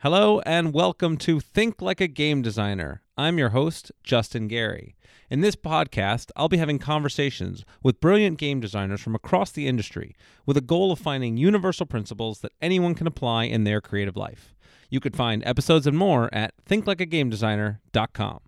Hello and welcome to Think Like a Game Designer. I'm your host, Justin Gary. In this podcast, I'll be having conversations with brilliant game designers from across the industry with a goal of finding universal principles that anyone can apply in their creative life. You could find episodes and more at thinklikeagamedesigner.com.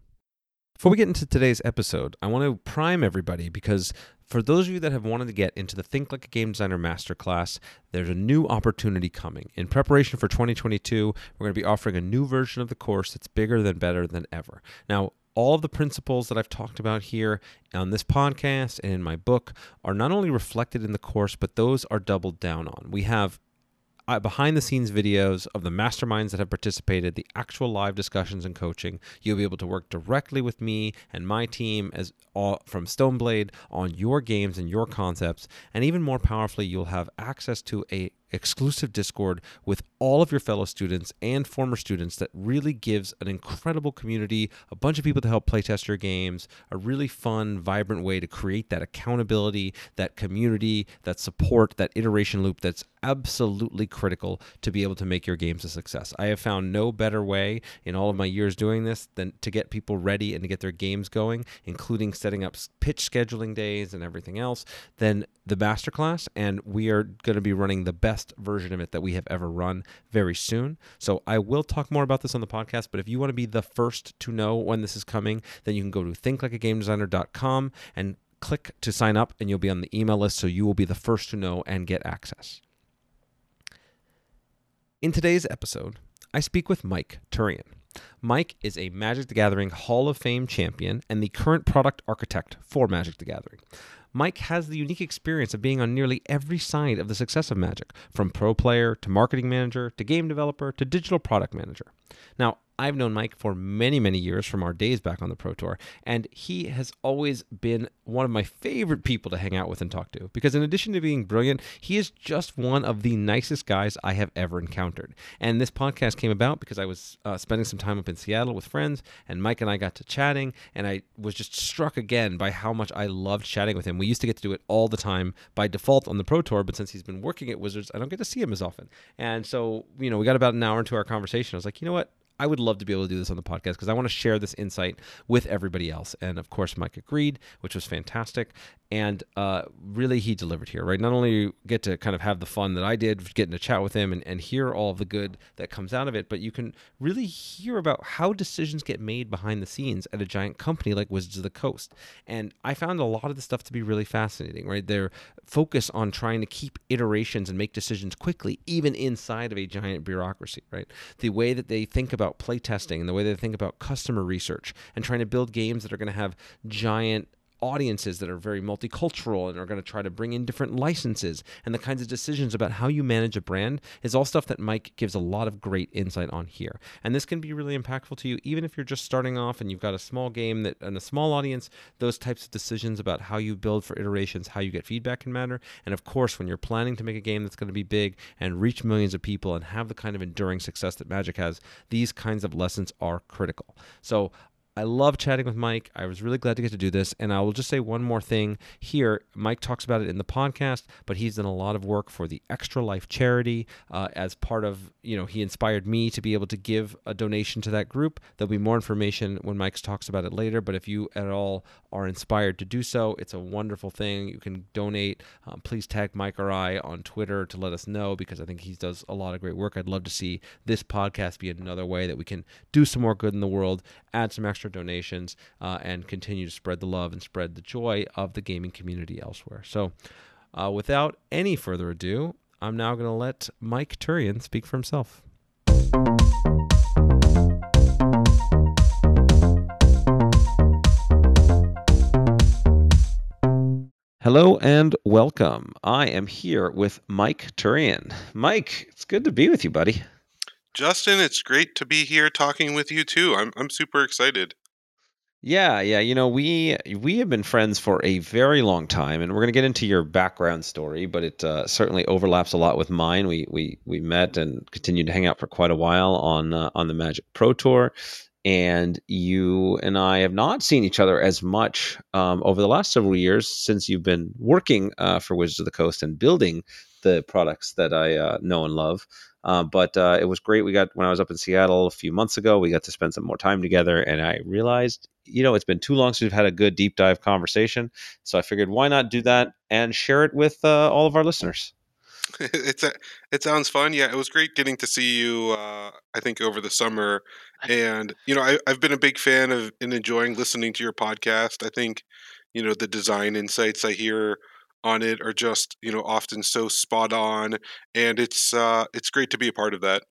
Before we get into today's episode, I want to prime everybody because for those of you that have wanted to get into the Think Like a Game Designer Masterclass, there's a new opportunity coming. In preparation for 2022, we're going to be offering a new version of the course that's bigger than better than ever. Now, all of the principles that I've talked about here on this podcast and in my book are not only reflected in the course, but those are doubled down on. We have behind the scenes videos of the masterminds that have participated, the actual live discussions and coaching. You'll be able to work directly with me and my team as all from Stoneblade on your games and your concepts. And even more powerfully, you'll have access to a exclusive Discord with all of your fellow students and former students that really gives an incredible community, a bunch of people to help playtest your games, a really fun, vibrant way to create that accountability, that community, that support, that iteration loop that's absolutely critical to be able to make your games a success. I have found no better way in all of my years doing this than to get people ready and to get their games going, including setting up pitch scheduling days and everything else, than the masterclass. And we are going to be running the best version of it that we have ever run very soon. So I will talk more about this on the podcast, but if you want to be the first to know when this is coming, then you can go to thinklikeagamedesigner.com and click to sign up and you'll be on the email list so you will be the first to know and get access. In today's episode, I speak with Mike Turian. Mike is a Magic the Gathering Hall of Fame champion and the current product architect for Magic the Gathering. Mike has the unique experience of being on nearly every side of the success of Magic, from pro player to marketing manager to game developer to digital product manager. Now, I've known Mike for many, many years from our days back on the Pro Tour, and he has always been one of my favorite people to hang out with and talk to because, in addition to being brilliant, he is just one of the nicest guys I have ever encountered. And this podcast came about because I was uh, spending some time up in Seattle with friends, and Mike and I got to chatting, and I was just struck again by how much I loved chatting with him. We used to get to do it all the time by default on the Pro Tour, but since he's been working at Wizards, I don't get to see him as often. And so, you know, we got about an hour into our conversation. I was like, you know what? I would love to be able to do this on the podcast because I want to share this insight with everybody else. And of course, Mike agreed, which was fantastic. And uh, really, he delivered here, right? Not only get to kind of have the fun that I did getting to chat with him and, and hear all of the good that comes out of it, but you can really hear about how decisions get made behind the scenes at a giant company like Wizards of the Coast. And I found a lot of the stuff to be really fascinating, right? Their focus on trying to keep iterations and make decisions quickly, even inside of a giant bureaucracy, right? The way that they think about about playtesting and the way they think about customer research and trying to build games that are going to have giant audiences that are very multicultural and are going to try to bring in different licenses and the kinds of decisions about how you manage a brand is all stuff that Mike gives a lot of great insight on here. And this can be really impactful to you even if you're just starting off and you've got a small game that and a small audience, those types of decisions about how you build for iterations, how you get feedback can matter. And of course, when you're planning to make a game that's going to be big and reach millions of people and have the kind of enduring success that Magic has, these kinds of lessons are critical. So I love chatting with Mike. I was really glad to get to do this. And I will just say one more thing here. Mike talks about it in the podcast, but he's done a lot of work for the Extra Life charity uh, as part of, you know, he inspired me to be able to give a donation to that group. There'll be more information when Mike talks about it later. But if you at all are inspired to do so, it's a wonderful thing. You can donate. Um, please tag Mike or I on Twitter to let us know because I think he does a lot of great work. I'd love to see this podcast be another way that we can do some more good in the world, add some extra donations, uh, and continue to spread the love and spread the joy of the gaming community elsewhere. So, uh, without any further ado, I'm now going to let Mike Turian speak for himself. Hello and welcome. I am here with Mike Turian. Mike, it's good to be with you, buddy. Justin, it's great to be here talking with you too. I'm I'm super excited. Yeah, yeah. You know, we we have been friends for a very long time, and we're going to get into your background story, but it uh, certainly overlaps a lot with mine. We we we met and continued to hang out for quite a while on uh, on the Magic Pro Tour, and you and I have not seen each other as much um, over the last several years since you've been working uh, for Wizards of the Coast and building the products that I uh, know and love. Uh, but uh, it was great. We got when I was up in Seattle a few months ago. We got to spend some more time together, and I realized, you know, it's been too long since we've had a good deep dive conversation. So I figured, why not do that and share it with uh, all of our listeners? it's a, it sounds fun. Yeah, it was great getting to see you. Uh, I think over the summer, and you know, I, I've been a big fan of and enjoying listening to your podcast. I think, you know, the design insights I hear on it are just you know often so spot on, and it's uh, it's great to be a part of that.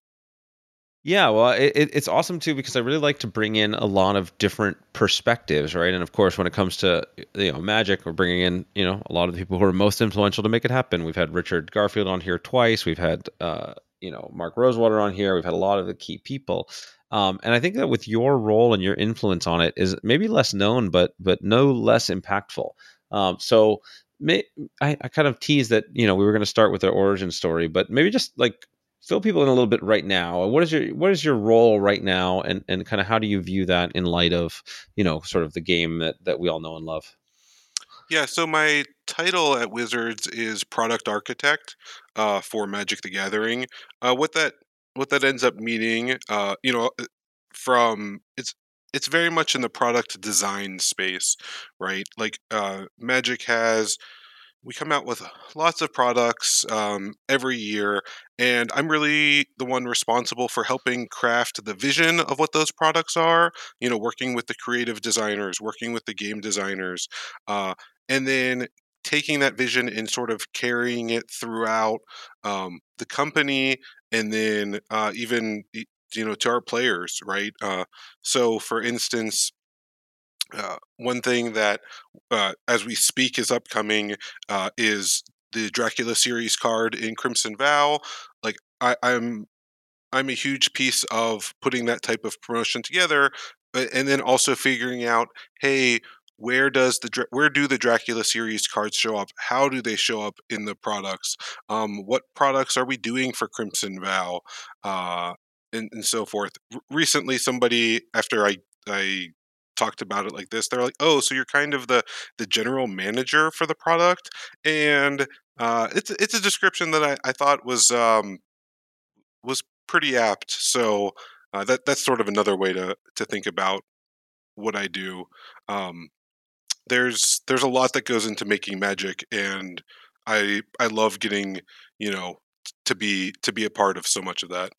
Yeah, well, it, it's awesome too because I really like to bring in a lot of different perspectives, right? And of course, when it comes to you know magic, we're bringing in you know a lot of the people who are most influential to make it happen. We've had Richard Garfield on here twice. We've had uh, you know Mark Rosewater on here. We've had a lot of the key people, um, and I think that with your role and your influence on it is maybe less known, but but no less impactful. Um, so may, I, I kind of teased that you know we were going to start with the origin story, but maybe just like fill people in a little bit right now. What is your what is your role right now, and and kind of how do you view that in light of you know sort of the game that that we all know and love? Yeah, so my title at Wizards is product architect uh, for Magic the Gathering. Uh, what that what that ends up meaning, uh, you know, uh, from it's it's very much in the product design space, right? Like uh, Magic has we come out with lots of products um, every year, and I'm really the one responsible for helping craft the vision of what those products are. You know, working with the creative designers, working with the game designers, uh, and then taking that vision and sort of carrying it throughout um, the company, and then uh, even you know to our players, right? Uh, so, for instance, uh, one thing that, uh, as we speak, is upcoming uh, is the Dracula series card in Crimson Vow. Like I, I'm, I'm a huge piece of putting that type of promotion together, and then also figuring out, hey, where does the where do the Dracula series cards show up? How do they show up in the products? Um, what products are we doing for Crimson Vow? Uh, and, and so forth. Recently, somebody after I I talked about it like this they're like oh so you're kind of the the general manager for the product? And uh, it's it's a description that I, I thought was um, was pretty apt. So uh, that that's sort of another way to to think about what I do. Um, there's there's a lot that goes into making magic and I I love getting you know to be to be a part of so much of that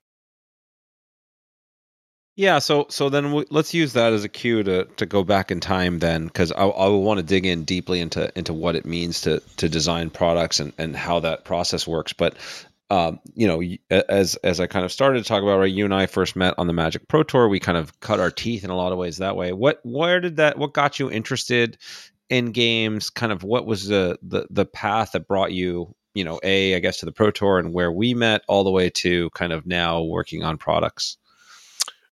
yeah, so so then we, let's use that as a cue to to go back in time then, because I, I want to dig in deeply into into what it means to to design products and and how that process works. But um, you know, as as I kind of started to talk about, right? You and I first met on the Magic Pro Tour. We kind of cut our teeth in a lot of ways that way. What where did that? What got you interested in games? Kind of what was the the the path that brought you? You know, a I guess to the Pro Tour and where we met, all the way to kind of now working on products.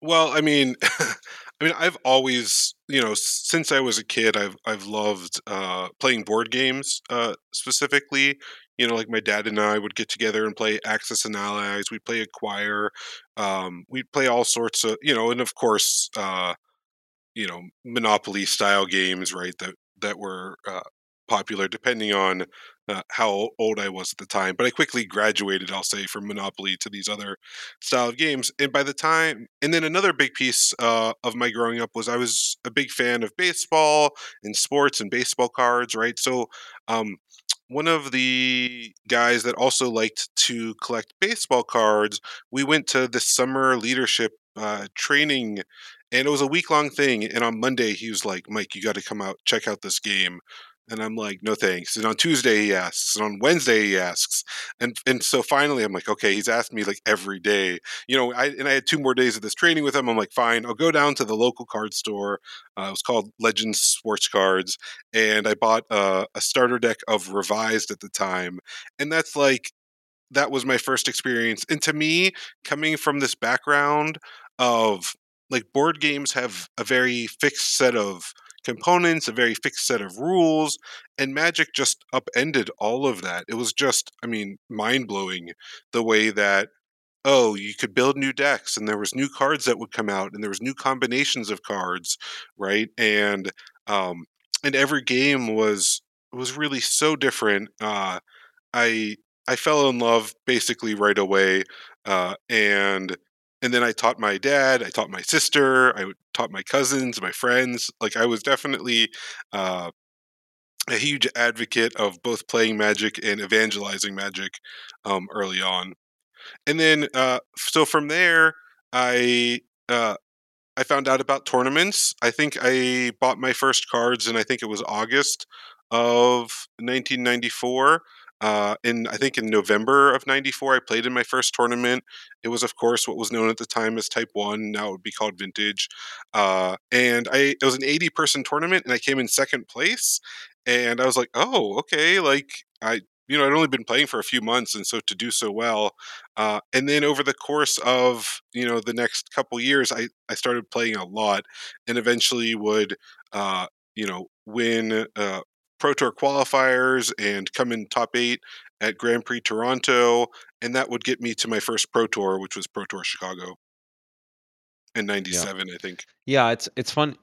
Well, I mean, I mean, I've always, you know, since I was a kid, I've I've loved uh, playing board games. Uh, specifically, you know, like my dad and I would get together and play Axis and Allies. We'd play Acquire. Um, we'd play all sorts of, you know, and of course, uh, you know, Monopoly style games, right? That that were uh, popular, depending on uh, how old I was at the time. But I quickly graduated, I'll say, from Monopoly to these other style of games. And by the time, and then another big piece uh, of my growing up was I was a big fan of baseball and sports and baseball cards, right? So, um, one of the guys that also liked to collect baseball cards, we went to the summer leadership uh, training and it was a week long thing. And on Monday, he was like, Mike, you got to come out, check out this game. And I'm like, no thanks. And on Tuesday he asks, and on Wednesday he asks, and and so finally I'm like, okay, he's asked me like every day, you know. I and I had two more days of this training with him. I'm like, fine, I'll go down to the local card store. Uh, it was called Legends Sports Cards, and I bought uh, a starter deck of Revised at the time, and that's like that was my first experience. And to me, coming from this background of like board games have a very fixed set of components, a very fixed set of rules, and Magic just upended all of that. It was just, I mean, mind blowing the way that oh, you could build new decks, and there was new cards that would come out, and there was new combinations of cards, right? And um, and every game was was really so different. Uh, I I fell in love basically right away, uh, and and then I taught my dad, I taught my sister, I taught my cousins, my friends. Like I was definitely uh, a huge advocate of both playing Magic and evangelizing Magic um, early on. And then, uh, so from there, I uh, I found out about tournaments. I think I bought my first cards, and I think it was August of 1994. Uh, in I think in November of '94, I played in my first tournament. It was, of course, what was known at the time as Type One. Now it would be called Vintage. Uh, and I it was an 80 person tournament, and I came in second place. And I was like, oh, okay, like I you know, I'd only been playing for a few months, and so to do so well, uh, and then over the course of you know the next couple years, I I started playing a lot, and eventually would uh, you know win uh, Pro Tour qualifiers and come in top eight at Grand Prix Toronto, and that would get me to my first Pro Tour, which was Pro Tour Chicago in '97, yeah. I think. Yeah, it's it's fun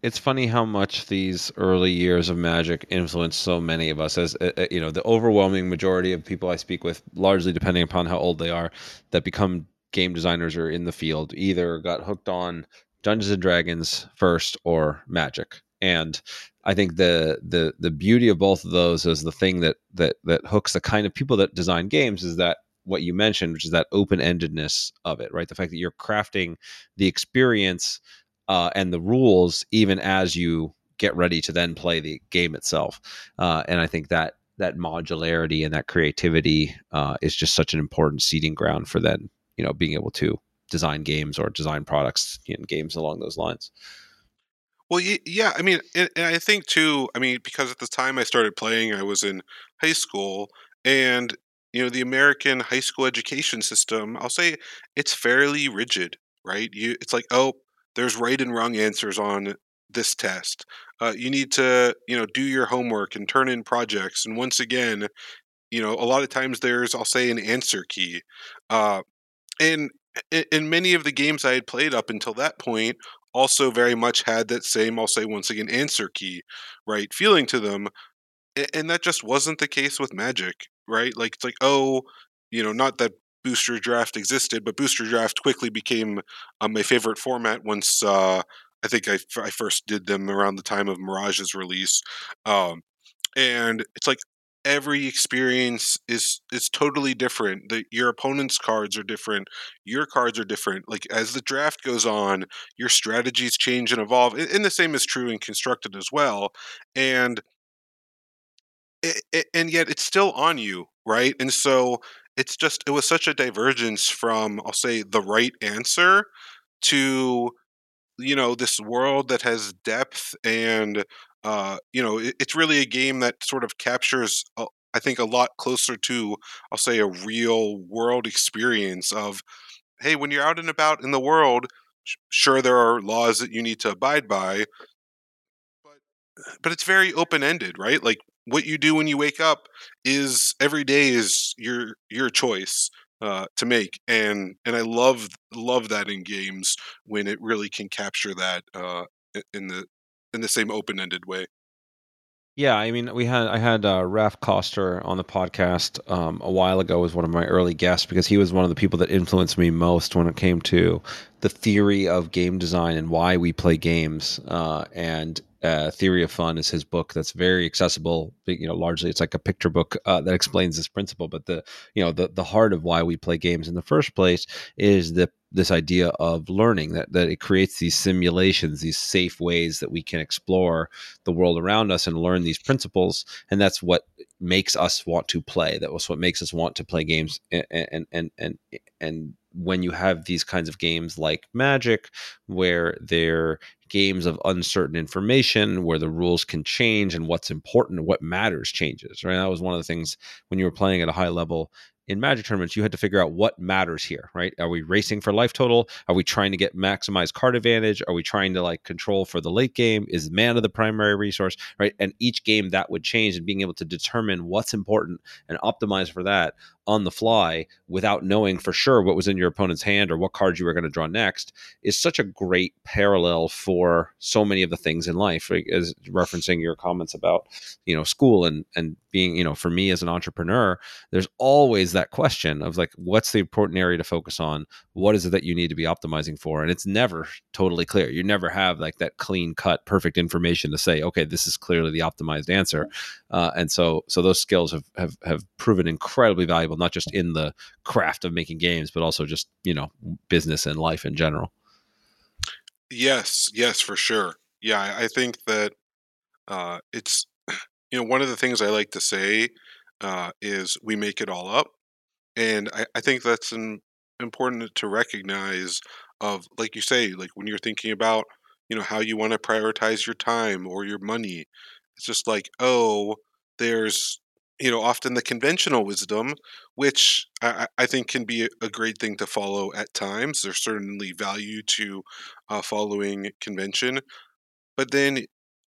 it's funny how much these early years of magic influenced so many of us as uh, uh, you know the overwhelming majority of people i speak with largely depending upon how old they are that become game designers or in the field either got hooked on dungeons and dragons first or magic and i think the the the beauty of both of those is the thing that that that hooks the kind of people that design games is that what you mentioned which is that open-endedness of it right the fact that you're crafting the experience uh, and the rules even as you get ready to then play the game itself. Uh, and I think that that modularity and that creativity uh, is just such an important seeding ground for then you know being able to design games or design products in games along those lines. Well, yeah, I mean, and, I think too. I mean, because at the time I started playing, I was in high school, and you know, the American high school education system. I'll say it's fairly rigid, right? You, it's like, oh, there's right and wrong answers on this test. Uh, you need to, you know, do your homework and turn in projects. And once again, you know, a lot of times there's, I'll say, an answer key. Uh, and in many of the games I had played up until that point, also very much had that same, I'll say once again, answer key, right, feeling to them. And that just wasn't the case with Magic, right? Like, it's like, oh, you know, not that booster draft existed, but booster draft quickly became uh, my favorite format once uh, I think I, f- I first did them around the time of Mirage's release. Um, and it's like every experience is is totally different. The, your opponent's cards are different. Your cards are different. Like as the draft goes on, your strategies change and evolve. And, the same is true in constructed as well. And and yet it's still on you, right? And so it's just it was such a divergence from I'll say the right answer to you know this world that has depth and uh, you know it, it's really a game that sort of captures uh, I think a lot closer to I'll say a real world experience of hey when you're out and about in the world sh- sure there are laws that you need to abide by but but it's very open ended right? Like what you do when you wake up is every day is your your choice uh, to make, and and I love love that in games when it really can capture that uh, in the in the same open ended way. Yeah, I mean, we had I had uh, Raph Koster on the podcast um, a while ago as one of my early guests because he was one of the people that influenced me most when it came to the theory of game design and why we play games. Uh, and uh, Theory of Fun is his book that's very accessible. You know, largely it's like a picture book uh, that explains this principle. But the you know the the heart of why we play games in the first place is the this idea of learning that that it creates these simulations, these safe ways that we can explore the world around us and learn these principles. And that's what makes us want to play. That was what makes us want to play games and and and and, and when you have these kinds of games like Magic, where they're games of uncertain information, where the rules can change and what's important, what matters changes, right? That was one of the things when you were playing at a high level in magic tournaments you had to figure out what matters here right? Are we racing for life total? Are we trying to get maximized card advantage? Are we trying to like control for the late game? Is mana the primary resource right? And each game that would change and being able to determine what's important and optimize for that on the fly without knowing for sure what was in your opponent's hand or what cards you were going to draw next is such a great parallel for so many of the things in life like, as referencing your comments about you know school and and being you know for me as an entrepreneur there's always that question of like what's the important area to focus on? What is it that you need to be optimizing for? And it's never totally clear. You never have like that clean cut perfect information to say okay this is clearly the optimized answer. Uh, and so so those skills have, have have proven incredibly valuable not just in the craft of making games but also just you know business and life in general. Yes yes for sure. Yeah i, think that uh, it's you know one of the things i like to say uh, is we make it all up. And I, I think that's an, important to recognize of like you say like when you're thinking about you know how you want to prioritize your time or your money it's just like oh there's you know often the conventional wisdom which i, I think can be a great thing to follow at times. There's certainly value to uh, following convention but then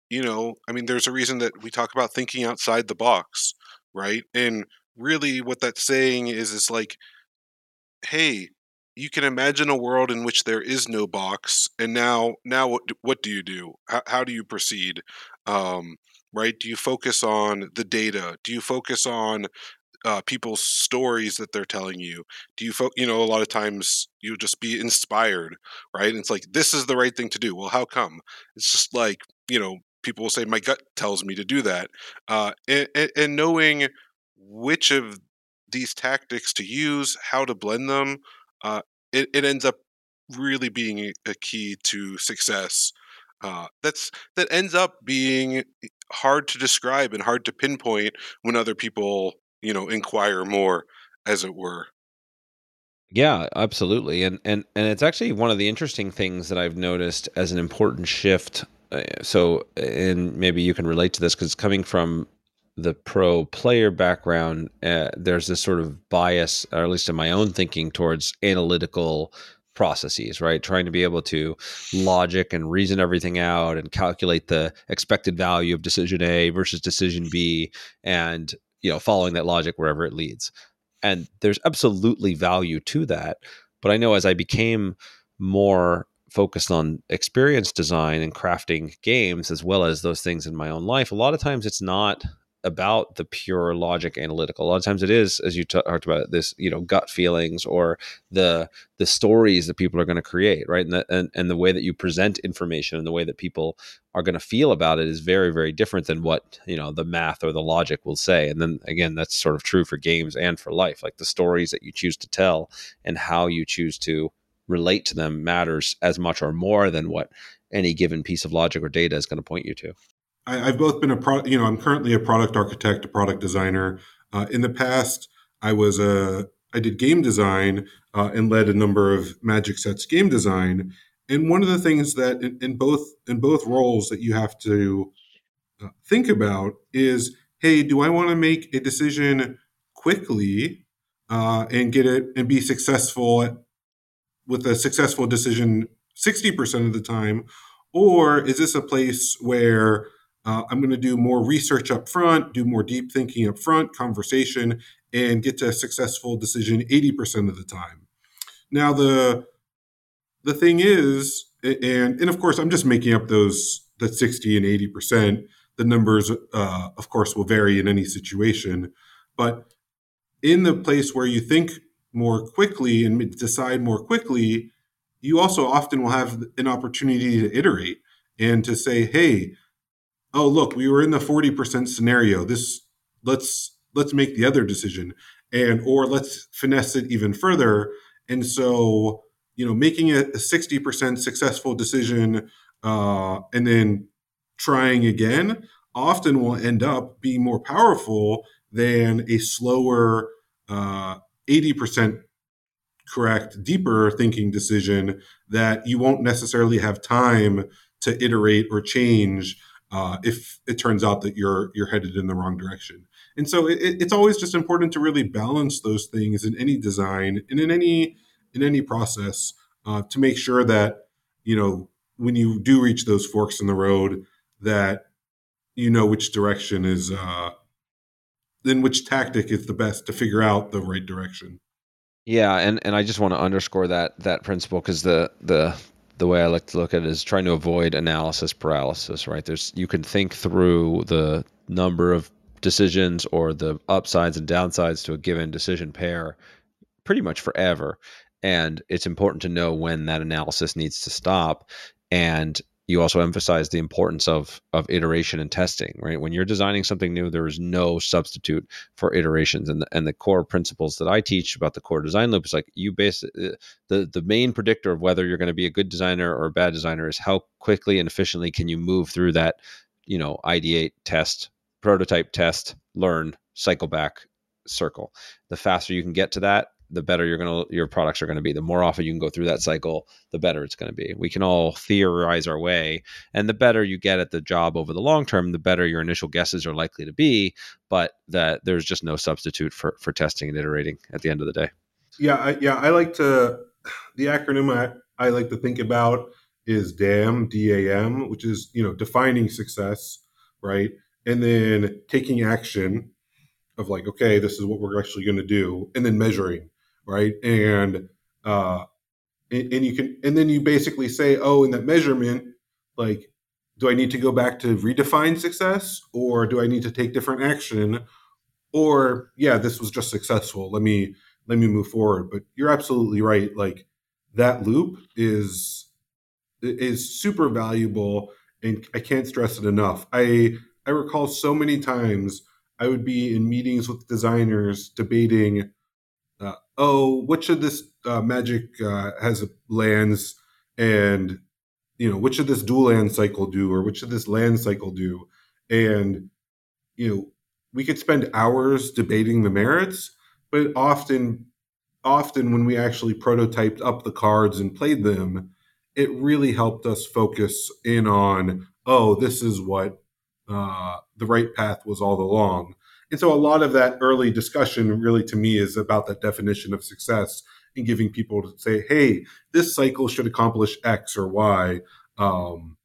you know i mean there's a reason that we talk about thinking outside the box right? And really what that's saying is is like hey you can imagine a world in which there is no box and now now what do, what do you do? How, how do you proceed? Um, right? Do you focus on the data? Do you focus on uh, people's stories that they're telling you? Do you fo- you know a lot of times you just be inspired right? And it's like this is the right thing to do. Well how come? It's just like you know people will say my gut tells me to do that. Uh, and, and knowing which of these tactics to use how to blend them uh, it, it ends up really being a key to success. Uh, that's that ends up being hard to describe and hard to pinpoint when other people, you know, inquire more, as it were. Yeah, absolutely, and and and it's actually one of the interesting things that I've noticed as an important shift. Uh, so, and maybe you can relate to this because coming from the pro player background, uh, there's this sort of bias, or at least in my own thinking, towards analytical processes, right? Trying to be able to logic and reason everything out and calculate the expected value of decision A versus decision B, and you know, following that logic wherever it leads. And there's absolutely value to that. But I know as I became more focused on experience design and crafting games as well as those things in my own life a lot of times it's not about the pure logic analytical. A lot of times it is, as you t- talked about, this you know gut feelings or the the stories that people are going to create, right? And, the, and and the way that you present information and the way that people are going to feel about it is very very different than what you know the math or the logic will say. And then again, that's sort of true for games and for life. Like the stories that you choose to tell and how you choose to relate to them matters as much or more than what any given piece of logic or data is going to point you to. I, have both been a pro, you know, I'm currently a product architect, a product designer. Uh, in the past, I was a, I did game design uh, and led a number of Magic Sets game design. And one of the things that in, in both in both roles that you have to uh, think about is, hey, do I want to make a decision quickly uh, and get it and be successful at, with a successful decision 60% of the time? Or is this a place where uh, I'm going to do more research up front, do more deep thinking up front, conversation, and get to a successful decision 80% of the time. Now, the the thing is, and and of course, I'm just making up those that 60 and 80%. The numbers, uh, of course, will vary in any situation, but in the place where you think more quickly and decide more quickly, you also often will have an opportunity to iterate and to say, hey, oh look we were in the 40% scenario. This let's let's make the other decision and or let's finesse it even further. And so you know making a, a 60% successful decision uh, and then trying again often will end up being more powerful than a slower uh, 80% correct deeper thinking decision that you won't necessarily have time to iterate or change uh, if it turns out that you're you're headed in the wrong direction. And so it, it's always just important to really balance those things in any design and in any in any process uh, to make sure that you know when you do reach those forks in the road that you know which direction is uh, then which tactic is the best to figure out the right direction. Yeah, and and I just want to underscore that that principle because the the the way I like to look at it is trying to avoid analysis paralysis. Right? There's you can think through the number of decisions or the upsides and downsides to a given decision pair pretty much forever and it's important to know when that analysis needs to stop and you also emphasize the importance of of iteration and testing right? When you're designing something new there is no substitute for iterations and the, and the core principles that i teach about the core design loop is like you base uh, the the main predictor of whether you're going to be a good designer or a bad designer is how quickly and efficiently can you move through that you know ideate test prototype test learn cycle back circle. The faster you can get to that the better you're going to your products are going to be. The more often you can go through that cycle the better it's going to be. We can all theorize our way and the better you get at the job over the long term the better your initial guesses are likely to be but that there's just no substitute for for testing and iterating at the end of the day. Yeah I, yeah i like to the acronym I, I like to think about is dam dam which is you know defining success right? And then taking action of like okay this is what we're actually going to do and then measuring right? And uh, and, and you can and then you basically say, oh, in that measurement, like, do I need to go back to redefine success, or do I need to take different action? Or yeah, this was just successful. Let me let me move forward. But you're absolutely right. Like that loop is is super valuable and I can't stress it enough. I I recall so many times I would be in meetings with designers debating uh, oh, which of this uh, magic uh, has lands and you know which of this dual land cycle do or which of this land cycle do? And you know we could spend hours debating the merits but often often when we actually prototyped up the cards and played them it really helped us focus in on oh this is what uh, the right path was all along and so a lot of that early discussion really to me is about that definition of success and giving people to say, hey, this cycle should accomplish X or Y. Um,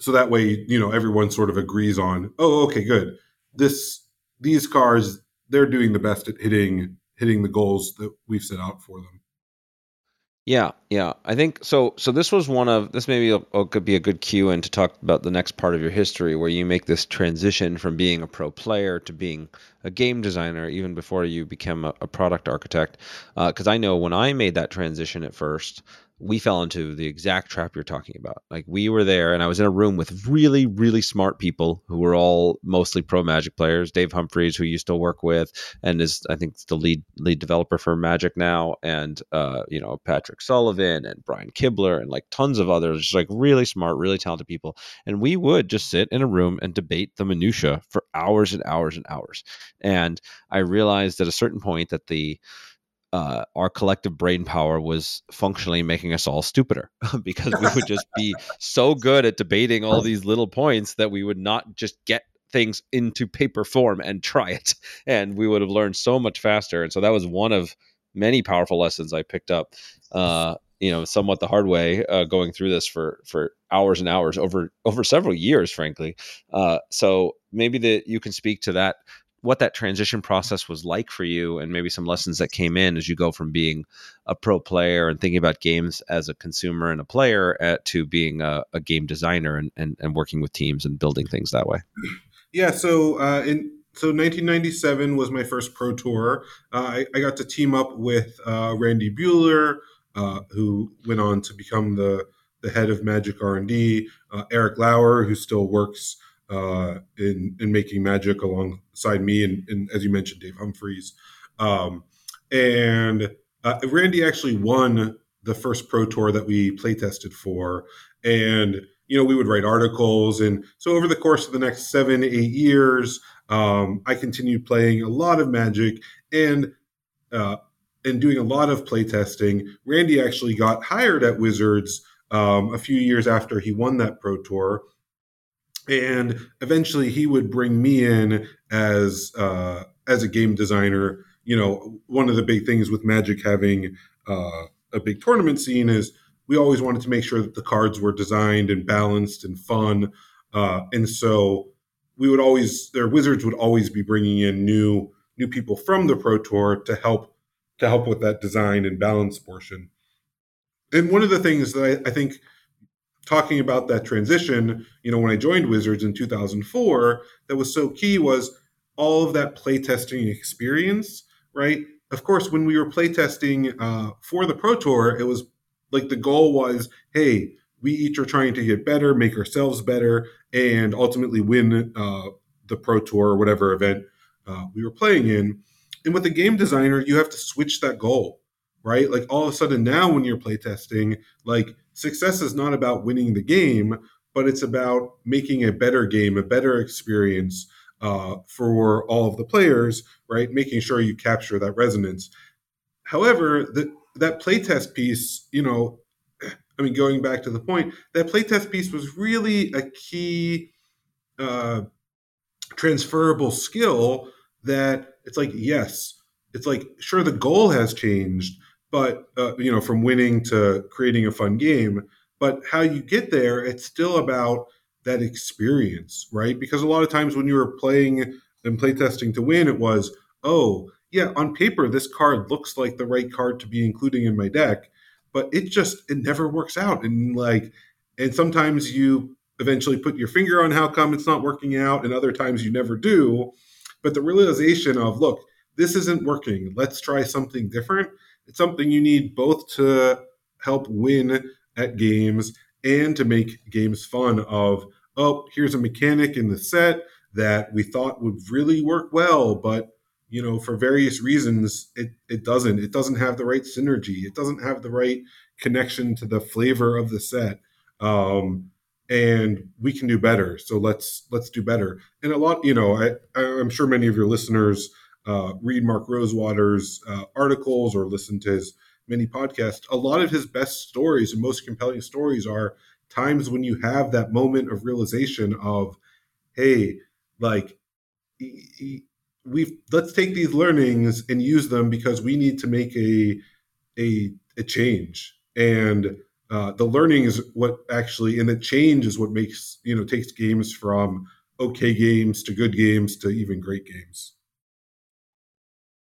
so that way, you know, everyone sort of agrees on, oh, okay, good. This these cars, they're doing the best at hitting hitting the goals that we've set out for them. Yeah, yeah. I think so. So this was one of this maybe could be a good cue in to talk about the next part of your history, where you make this transition from being a pro player to being a game designer, even before you become a, a product architect. Because uh, I know when I made that transition at first, we fell into the exact trap you're talking about. Like we were there, and I was in a room with really, really smart people who were all mostly pro Magic players. Dave Humpherys, who you still work with, and is I think the lead lead developer for Magic now, and uh, you know Patrick Sullivan and Brian Kibler and like tons of others, just like really smart, really talented people. And we would just sit in a room and debate the minutia for hours and hours and hours. And I realized at a certain point that the uh, our collective brain power was functionally making us all stupider because we would just be so good at debating all these little points that we would not just get things into paper form and try it and we would have learned so much faster. And so that was one of many powerful lessons i picked up uh, you know somewhat the hard way uh, going through this for for hours and hours over over several years frankly. Uh, so maybe that you can speak to that what that transition process was like for you and maybe some lessons that came in as you go from being a pro player and thinking about games as a consumer and a player at, to being a, a game designer and, and, and, working with teams and building things that way? Yeah so uh, in so 1997 was my first pro tour. Uh, I, I, got to team up with uh, Randy Buehler uh, who went on to become the the head of magic r&d uh, Erik Lauer who still works uh, in in making magic alongside me and, and as you mentioned, Dave Humpherys. Um, and uh, Randy actually won the first pro tour that we play tested for, and you know we would write articles, and so over the course of the next seven eight years, um, I continued playing a lot of Magic and. Uh, and doing a lot of play testing, Randy actually got hired at Wizards um, a few years after he won that pro tour and eventually he would bring me in as uh, as a game designer. You know, one of the big things with Magic having uh, a big tournament scene is we always wanted to make sure that the cards were designed and balanced and fun, uh, and so we would always their wizards would always be bringing in new new people from the pro tour to help to help with that design and balance portion and one of the things that I, I think talking about that transition you know when i joined wizards in 2004 that was so key was all of that playtesting experience right? Of course when we were playtesting uh, for the pro tour it was like the goal was hey we each are trying to get better make ourselves better and ultimately win uh, the pro tour or whatever event uh, we were playing in. And with a game designer you have to switch that goal right? Like all of a sudden now when you're playtesting like success is not about winning the game but it's about making a better game a better experience uh, for all of the players right? Making sure you capture that resonance. However the, that playtest piece you know I mean, going back to the point, that playtest piece was really a key uh, transferable skill that it's like, yes, it's like, sure, the goal has changed, but, uh, you know, from winning to creating a fun game, but how you get there, it's still about that experience, right? Because a lot of times when you were playing and playtesting to win, it was, oh, yeah, on paper, this card looks like the right card to be including in my deck but it just it never works out. And like and sometimes you eventually put your finger on how come it's not working out and other times you never do. But the realization of look this isn't working. Let's try something different it's something you need both to help win at games and to make games fun of oh here's a mechanic in the set that we thought would really work well but you know, for various reasons, it, it doesn't. It doesn't have the right synergy. It doesn't have the right connection to the flavor of the set. Um, and we can do better. So let's let's do better. And a lot, you know, I, I'm sure many of your listeners uh, read Mark Rosewater's uh, articles or listen to his many podcasts. A lot of his best stories and most compelling stories are times when you have that moment of realization of, hey, like we've let's take these learnings and use them because we need to make a a, a change and uh, the learning is what actually and the change is what makes you know takes games from okay games to good games to even great games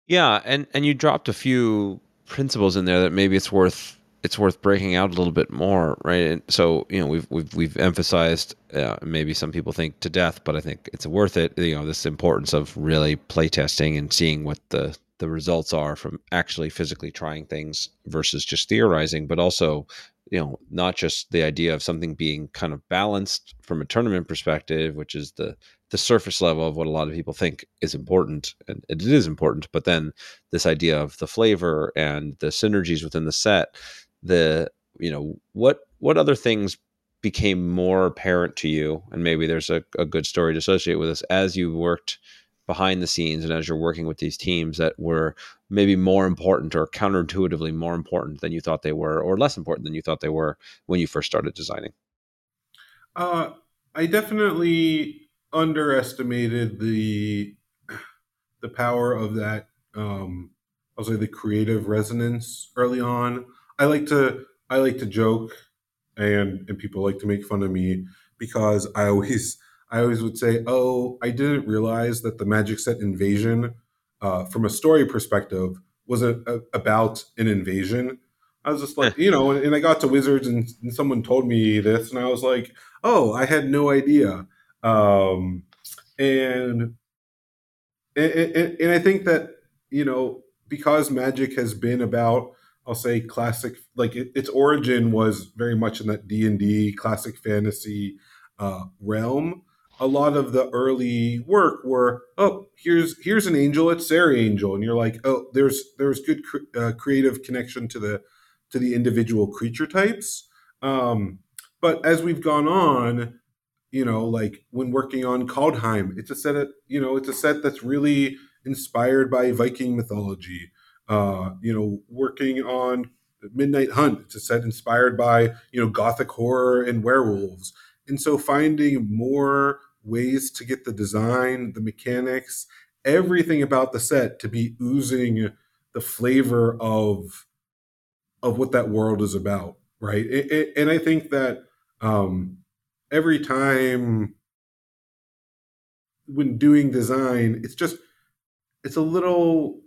yeah and and you dropped a few principles in there that maybe it's worth it's worth breaking out a little bit more, right? And so you know we've we've we've emphasized uh, maybe some people think to death, but I think it's worth it. You know this importance of really playtesting and seeing what the the results are from actually physically trying things versus just theorizing, but also you know not just the idea of something being kind of balanced from a tournament perspective, which is the the surface level of what a lot of people think is important, and it is important, but then this idea of the flavor and the synergies within the set the you know what what other things became more apparent to you? And maybe there's a, a good story to associate with this. As you worked behind the scenes and as you're working with these teams that were maybe more important or counterintuitively more important than you thought they were or less important than you thought they were when you first started designing? Uh, i definitely underestimated the the power of that um, i'll say the creative resonance early on I like to I like to joke and and people like to make fun of me because I always I always would say, "Oh, I didn't realize that the Magic Set Invasion, uh, from a story perspective, was a, a, about an invasion." I was just like, you know, and, and I got to Wizards, and, and, someone told me this, and I was like, "Oh, I had no idea." Um, and, and and I think that you know because Magic has been about I'll say classic like it, its origin was very much in that D&D classic fantasy uh, realm. A lot of the early work were oh here's here's an angel it's Serra Angel and you're like oh there's there's good cre- uh, creative connection to the to the individual creature types. Um, but as we've gone on, you know, like when working on Kaldheim, it's a set you know, it's a set that's really inspired by Viking mythology uh, you know, working on Midnight Hunt. It's a set inspired by, you know, gothic horror and werewolves. And so finding more ways to get the design, the mechanics, everything about the set to be oozing the flavor of of what that world is about, right? It, it, and I think that um, every time when doing design, it's just it's a little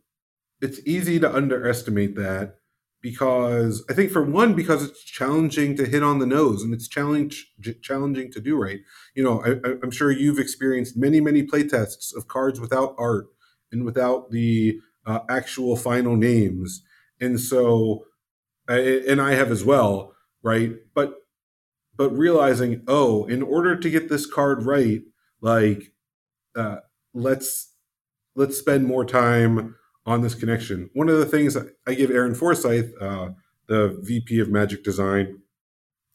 it's easy to underestimate that because I think for one because it's challenging to hit on the nose and it's challenge challenging to do right. You know, I, am sure you've experienced many many playtests of cards without art and without the uh, actual final names, and so and I have as well, right? But but realizing, oh, in order to get this card right, like uh, let's let's spend more time on this connection. One of the things I give Aaron Forsythe, uh, the VP of Magic Design,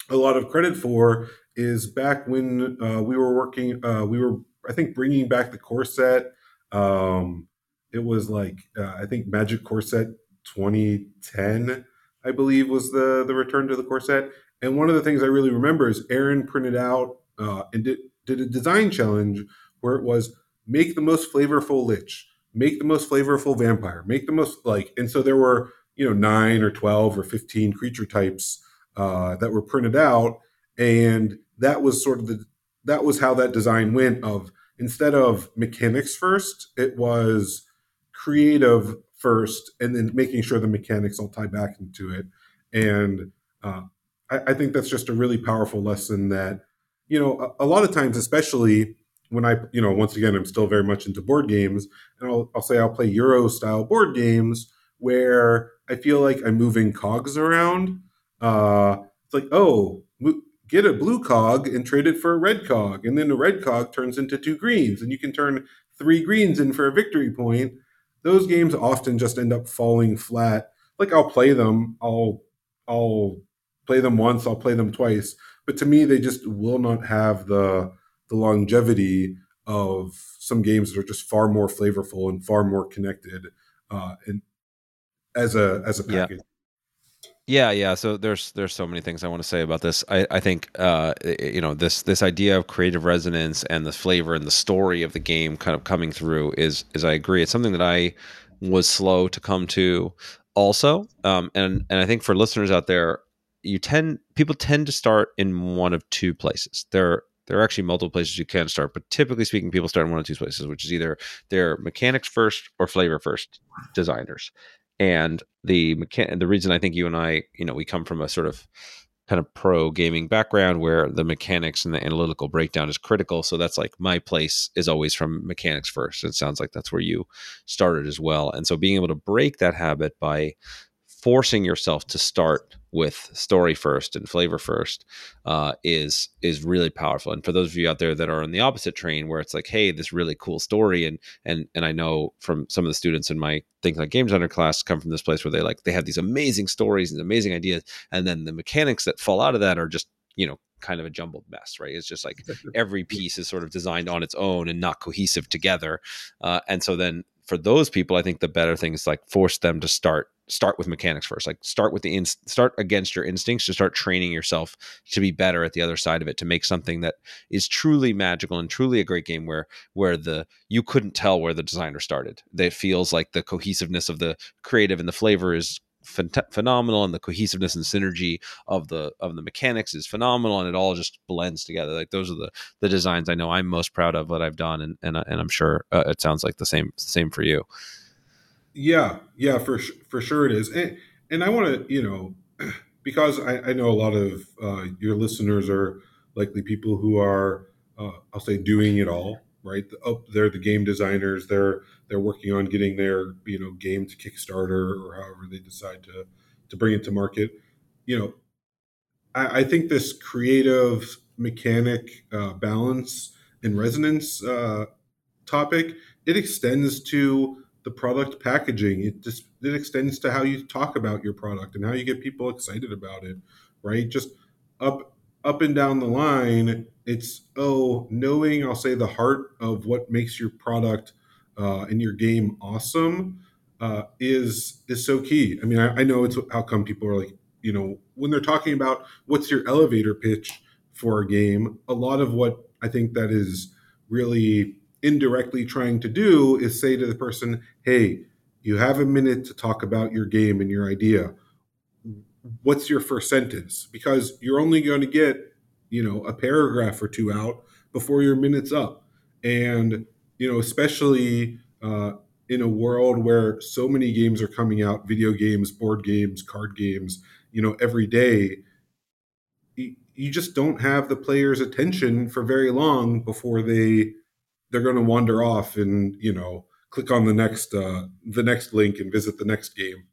a lot of credit for is back when uh, we were working, uh, we were I think bringing back the core set. Um, it was like uh, I think Magic Core Set 2010, I believe, was the the return to the core set. And one of the things I really remember is Aaron printed out uh, and did, did a design challenge where it was make the most flavorful lich, make the most flavorful vampire, make the most like, and so there were you know nine or twelve or fifteen creature types uh, that were printed out, and that was sort of the that was how that design went. Of instead of mechanics first, it was creative first, and then making sure the mechanics all tie back into it. And uh, I, I, think that's just a really powerful lesson that you know a, a lot of times, especially when I, you know, once again, I'm still very much into board games, and I'll, I'll say I'll play Euro style board games where I feel like I'm moving cogs around. Uh, it's like, oh, get a blue cog and trade it for a red cog, and then the red cog turns into two greens, and you can turn three greens in for a victory point. Those games often just end up falling flat. Like I'll play them, I'll I'll play them once, I'll play them twice, but to me, they just will not have the the longevity of some games that are just far more flavorful and far more connected uh, and as a as a package. Yeah. Yeah, yeah. So there's there's so many things I want to say about this. I, I think uh, you know this this idea of creative resonance and the flavor and the story of the game kind of coming through is is I agree. It's something that I was slow to come to also. Um, and and I think for listeners out there, you tend people tend to start in one of two places. There there are actually multiple places you can start, but typically speaking, people start in one of two places, which is either they're mechanics first or flavor first designers. And the mechan- the reason I think you and I, you know, we come from a sort of kind of pro gaming background where the mechanics and the analytical breakdown is critical. So that's like my place is always from mechanics first. It sounds like that's where you started as well. And so being able to break that habit by forcing yourself to start with story first and flavor first uh, is is really powerful. And for those of you out there that are on the opposite train, where it's like, hey, this really cool story, and and and I know from some of the students in my Think Like games under class come from this place where they like they have these amazing stories and amazing ideas, and then the mechanics that fall out of that are just you know kind of a jumbled mess, right? It's just like every piece is sort of designed on its own and not cohesive together. Uh, and so then for those people, I think the better thing is like force them to start start with mechanics first. Like start with the in, start against your instincts to start training yourself to be better at the other side of it to make something that is truly magical and truly a great game where where the you couldn't tell where the designer started. That feels like the cohesiveness of the creative and the flavor is phenomenal and the cohesiveness and synergy of the of the mechanics is phenomenal and it all just blends together like those are the the designs i know i'm most proud of that i've done and and, and i'm sure uh, it sounds like the same same for you yeah yeah for for sure it is and and i want to you know because I, I know a lot of uh, your listeners are likely people who are uh, i'll say doing it all right oh, they're the game designers they're they're working on getting their you know game to Kickstarter or however they decide to to bring it to market. You know, I, I think this creative mechanic uh, balance and resonance uh, topic it extends to the product packaging. It just it extends to how you talk about your product and how you get people excited about it. Right, just up up and down the line. It's oh knowing I'll say the heart of what makes your product uh, and your game awesome uh, is is so key. I mean, I, I know it's how come people are like, you know, when they're talking about what's your elevator pitch for a game, a lot of what I think that is really indirectly trying to do is say to the person, hey, you have a minute to talk about your game and your idea. What's your first sentence? Because you're only going to get, you know, a paragraph or two out before your minute's up. And you know, especially uh, in a world where so many games are coming out, video games, board games, card games, you know, every day, you just don't have the player's attention for very long before they they're going to wander off and you know click on the next uh, the next link and visit the next game.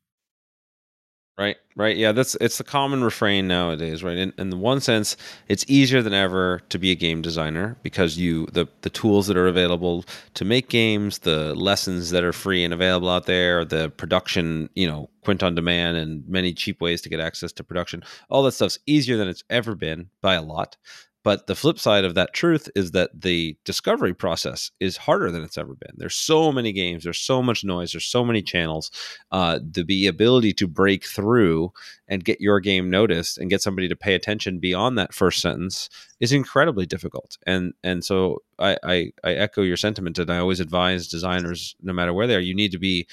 Right, right, yeah. That's it's the common refrain nowadays, right? In, in the one sense, it's easier than ever to be a game designer because you the the tools that are available to make games, the lessons that are free and available out there, the production, you know, quint on demand, and many cheap ways to get access to production. All that stuff's easier than it's ever been by a lot. But the flip side of that truth is that the discovery process is harder than it's ever been. There's so many games, there's so much noise, there's so many channels. Uh, the ability to break through and get your game noticed and get somebody to pay attention beyond that first sentence is incredibly difficult. And and so I, I, I echo your sentiment, and I always advise designers, no matter where they are, you need to be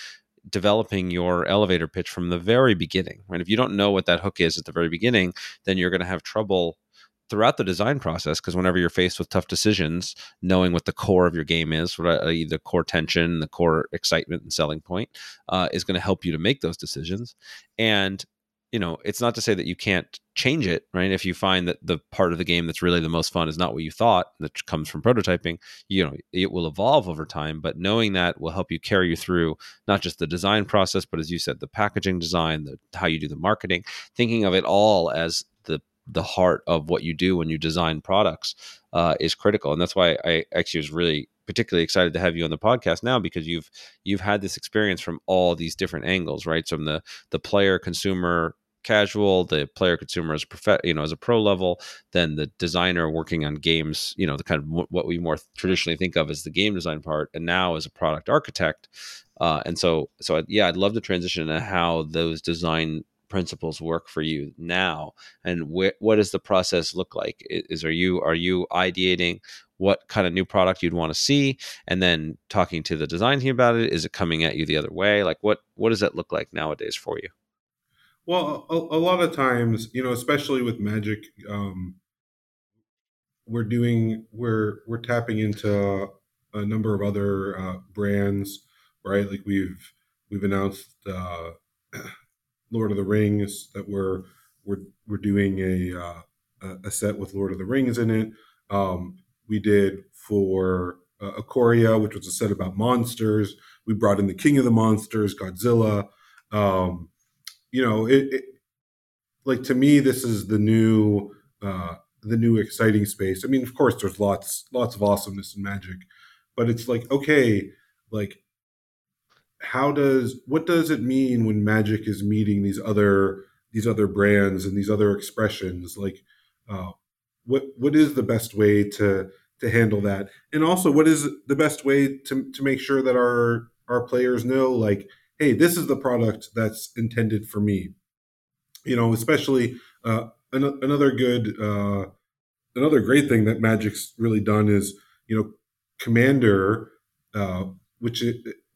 developing your elevator pitch from the very beginning. Right? If you don't know what that hook is at the very beginning, then you're going to have trouble throughout the design process because whenever you're faced with tough decisions knowing what the core of your game is what uh, the core tension the core excitement and selling point uh, is going to help you to make those decisions. And you know it's not to say that you can't change it right? If you find that the part of the game that's really the most fun is not what you thought that comes from prototyping you know it will evolve over time but knowing that will help you carry you through not just the design process but as you said the packaging design the how you do the marketing thinking of it all as the heart of what you do when you design products uh, is critical, and that's why I actually was really particularly excited to have you on the podcast now because you've you've had this experience from all these different angles, right? From the the player, consumer, casual, the player, consumer as a prof- you know as a pro level, then the designer working on games, you know, the kind of what we more traditionally think of as the game design part, and now as a product architect. Uh, and so, so yeah, I'd love to transition to how those design principles work for you now? And wh- what does the process look like? Is are you are you ideating what kind of new product you'd want to see and then talking to the design team about it? Is it coming at you the other way? Like what what does that look like nowadays for you? Well a, a lot of times you know especially with magic um, we're doing we're we're tapping into a number of other uh, brands right? Like we've we've announced uh, Lord of the Rings that we're we're we're doing a uh, a set with Lord of the Rings in it. Um, we did for uh, Ikoria, which was a set about monsters. We brought in the King of the Monsters, Godzilla. Um, you know, it, it, like to me, this is the new uh, the new exciting space. I mean, of course, there's lots lots of awesomeness and Magic, but it's like okay, like how does what does it mean when magic is meeting these other these other brands and these other expressions? Like uh, what what is the best way to to handle that? And also what is the best way to to make sure that our our players know like hey this is the product that's intended for me. You know especially uh, an, another good uh, another great thing that magic's really done is you know commander uh, which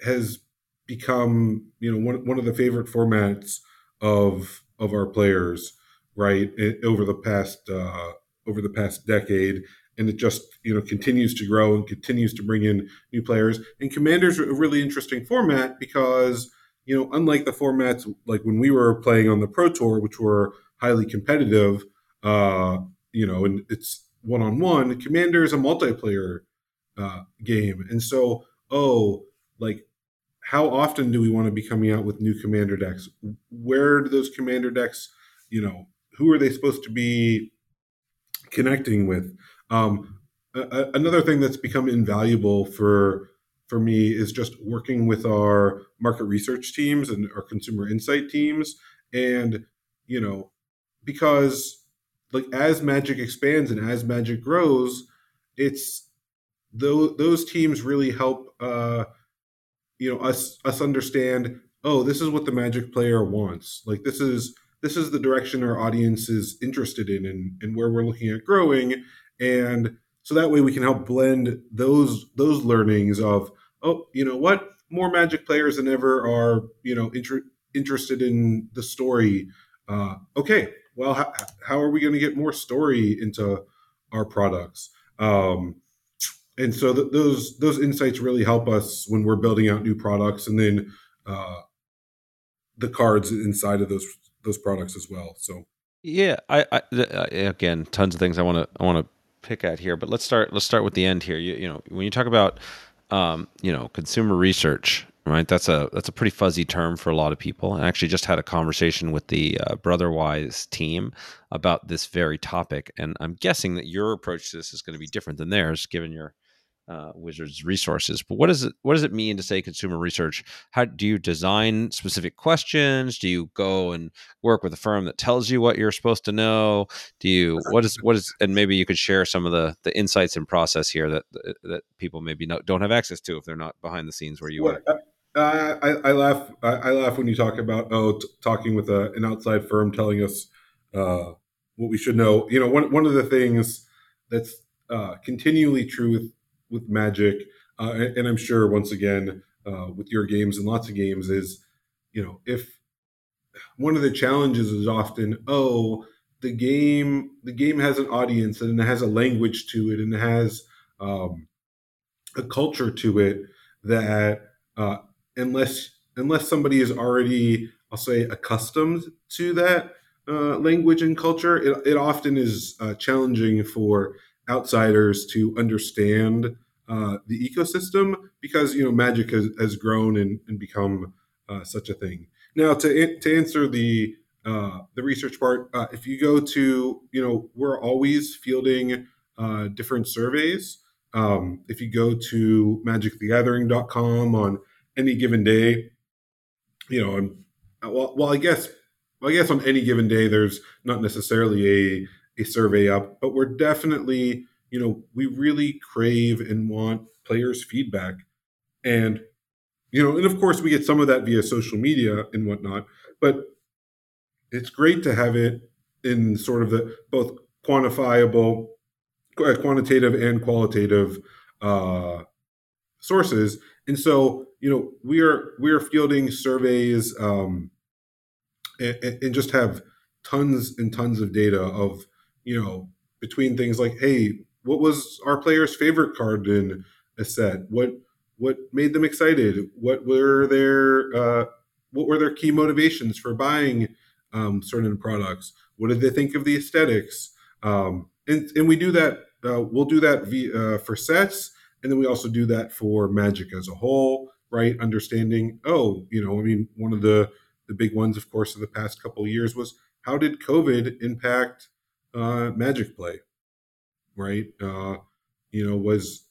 has become you know one, one of the favorite formats of of our players right over the past uh, over the past decade. And it just you know continues to grow and continues to bring in new players. And commanders a really interesting format because you know unlike the formats like when we were playing on the pro tour which were highly competitive uh you know and it's one-on-one commander is a multiplayer uh, game. And so oh like how often do we want to be coming out with new commander decks? Where do those commander decks, you know, who are they supposed to be connecting with? Um, a- another thing that's become invaluable for for me is just working with our market research teams and our consumer insight teams, and you know, because like as Magic expands and as Magic grows, it's those those teams really help. Uh, you know us us understand oh this is what the magic player wants. Like this is this is the direction our audience is interested in and, and where we're looking at growing. And so that way we can help blend those those learnings of oh you know what? More magic players than ever are you know inter- interested in the story. Uh, okay well how, how are we going to get more story into our products? Um, and so th- those those insights really help us when we're building out new products, and then uh, the cards inside of those those products as well. So yeah, I, I uh, again, tons of things I want to I want to pick at here, but let's start let's start with the end here. You, you know, when you talk about um, you know consumer research, right? That's a that's a pretty fuzzy term for a lot of people. I actually just had a conversation with the uh, Brotherwise team about this very topic, and I'm guessing that your approach to this is going to be different than theirs, given your uh, Wizards resources. But what does it what does it mean to say consumer research? How do you design specific questions? Do you go and work with a firm that tells you what you're supposed to know? Do you what is what is and maybe you could share some of the the insights and process here that that people maybe not, don't have access to if they're not behind the scenes where you well, are. Uh, I, I, laugh. I, I, laugh when you talk about oh, t- talking with a, an outside firm telling us uh, what we should know. You know, one one of the things that's uh, continually true with with Magic, uh, and, I'm sure once again uh, with your games and lots of games is, you know, if one of the challenges is often, oh, the game the game has an audience and it has a language to it and it has um, a culture to it that uh, unless unless somebody is already I'll say accustomed to that uh, language and culture, it, it often is uh, challenging for outsiders to understand uh, the ecosystem because you know magic has, has grown and, and become uh, such a thing. Now, to to answer the uh, the research part, uh, if you go to you know we're always fielding uh, different surveys. Um, if you go to magicthegathering.com on any given day, you know, I'm, well, well, I guess, well, I guess on any given day, there's not necessarily a a survey up, but we're definitely you know, we really crave and want players' feedback. And, you know, and of course we get some of that via social media and whatnot, but it's great to have it in sort of the both quantifiable, uh, quantitative and qualitative uh, sources. And so, you know, we are we are fielding surveys um, and, and just have tons and tons of data of, you know, between things like, hey, what was our player's favorite card in a set? What what made them excited? What were their uh, what were their key motivations for buying um, certain products? What did they think of the aesthetics? Um, and and we do that. Uh, we'll do that via, uh, for sets, and then we also do that for Magic as a whole. Right, understanding. Oh, you know, I mean, one of the the big ones, of course, of the past couple years was how did COVID impact uh, Magic play? Right? Uh, you know, was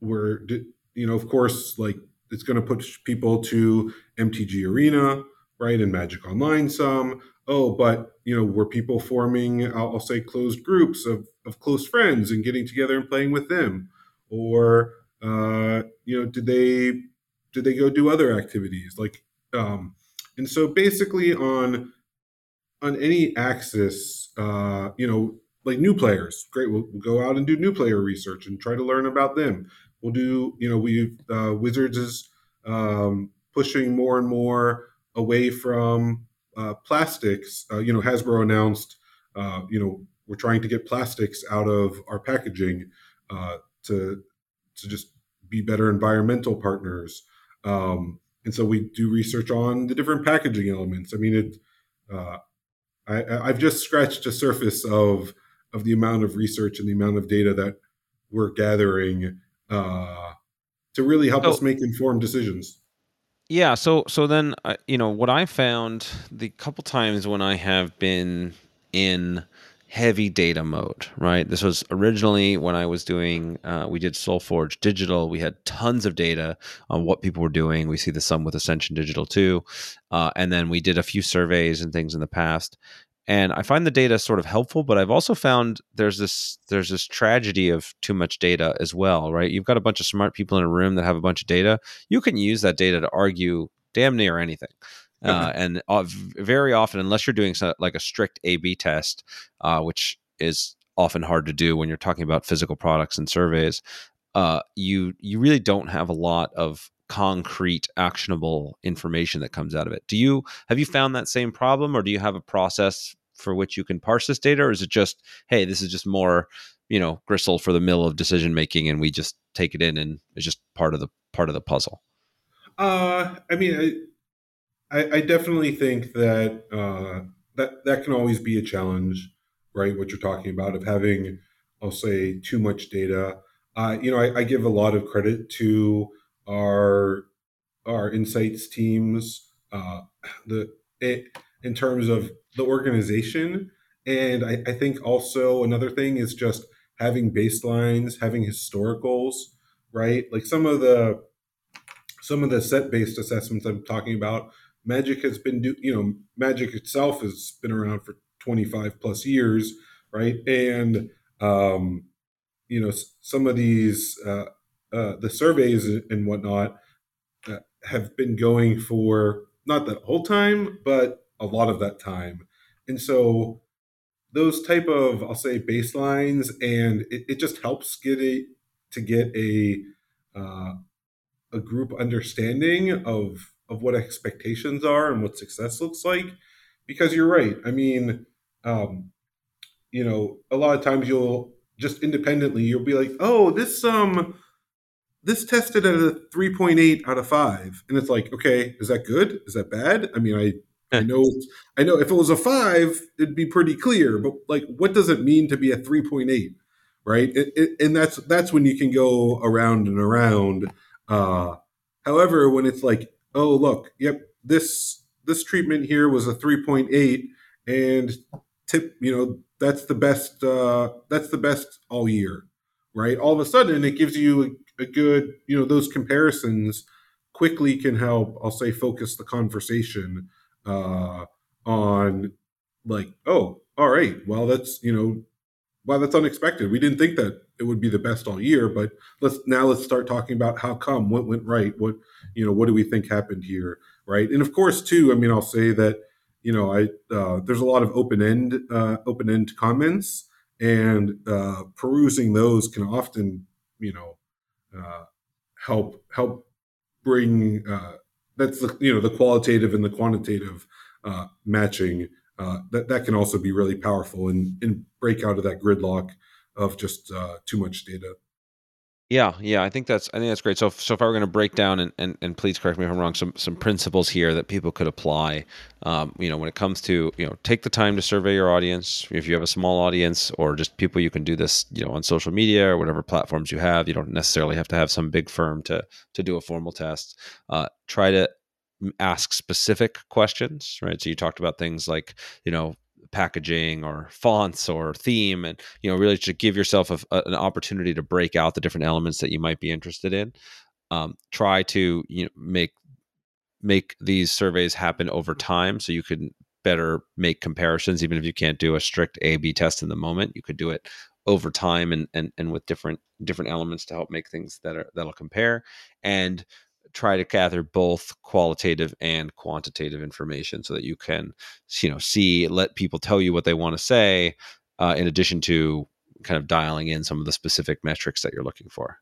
where you know, of course, like it's going to push people to MTG Arena, right, and Magic Online some. Oh, but you know, were people forming? I'll, I'll say closed groups of of close friends and getting together and playing with them, or uh, you know, did they did they go do other activities like? Um, and so basically on on any axis, uh, you know, like new players. Great. We'll, we'll, go out and do new player research and try to learn about them. We'll do, you know, we uh, Wizards is um, pushing more and more away from uh, plastics. Uh, you know, Hasbro announced, uh, you know, we're trying to get plastics out of our packaging uh, to to just be better environmental partners. Um, and so we do research on the different packaging elements. I mean, it. Uh, I, I've just scratched the surface of of the amount of research and the amount of data that we're gathering uh, to really help so, us make informed decisions. Yeah. So so then uh, you know what I found the couple times when I have been in heavy data mode, right? This was originally when I was doing, uh, we did SolForge Digital. We had tons of data on what people were doing. We see the sum with Ascension Digital too. Uh, and then we did a few surveys and things in the past and i find the data sort of helpful but i've also found there's this there's this tragedy of too much data as well right? You've got a bunch of smart people in a room that have a bunch of data. You can use that data to argue damn near anything uh, and uh, very often unless you're doing some, like a strict a b test uh, which is often hard to do when you're talking about physical products and surveys uh, you you really don't have a lot of concrete actionable information that comes out of it do you have you found that same problem or do you have a process for which you can parse this data, or is it just, hey, this is just more, you know, gristle for the mill of decision making, and we just take it in, and it's just part of the part of the puzzle? Uh, I mean, I, I, definitely think that uh, that that can always be a challenge, right? What you're talking about of having, I'll say, too much data. Uh, you know, I, I give a lot of credit to our our insights teams, uh, the it, in terms of the organization, and I, I think also another thing is just having baselines, having historicals, right? Like some of the some of the set based assessments I'm talking about, Magic has been do you know Magic itself has been around for 25 plus years, right? And um, you know some of these uh, uh, the surveys and whatnot uh, have been going for not that whole time, but a lot of that time. And so those type of I'll say baselines, and it, it just helps get a to get a uh, a group understanding of of what expectations are and what success looks like. Because you're right. I mean, um, you know, a lot of times you'll just independently you'll be like, oh, this um this tested at a 3.8 out of 5 and it's like okay is that good? Is that bad? I mean i i know i know if it was a 5 it'd be pretty clear but like what does it mean to be a 3.8 right? It, it, and that's that's when you can go around and around. Uh however when it's like oh look yep this this treatment here was a 3.8 and tip you know that's the best uh that's the best all year right? All of a sudden it gives you a good, you know, those comparisons quickly can help, I'll say, focus the conversation uh, on like, oh, all right, well, that's, you know, wow, that's unexpected. We didn't think that it would be the best all year, but let's now let's start talking about how come, what went right, what, you know, what do we think happened here, right? And of course, too, I mean, I'll say that, you know, I uh, there's a lot of open end uh, open end comments, and uh, perusing those can often, you know, uh, help help bring uh, that's the you know the qualitative and the quantitative uh, matching uh, that that can also be really powerful and and break out of that gridlock of just uh, too much data. Yeah, yeah, I think that's I think that's great. So, so if I were going to break down and, and, and please correct me if I'm wrong, some some principles here that people could apply. Um, you know, when it comes to you know, take the time to survey your audience. If you have a small audience or just people, you can do this. You know, on social media or whatever platforms you have. You don't necessarily have to have some big firm to to do a formal test. Uh, try to ask specific questions, right? So you talked about things like you know packaging or fonts or theme and you know really to give yourself a, a, an opportunity to break out the different elements that you might be interested in um, try to you know make make these surveys happen over time so you can better make comparisons even if you can't do a strict a b test in the moment you could do it over time and and, and with different different elements to help make things that are that'll compare. And try to gather both qualitative and quantitative information so that you can you know see let people tell you what they want to say uh, in addition to kind of dialing in some of the specific metrics that you're looking for.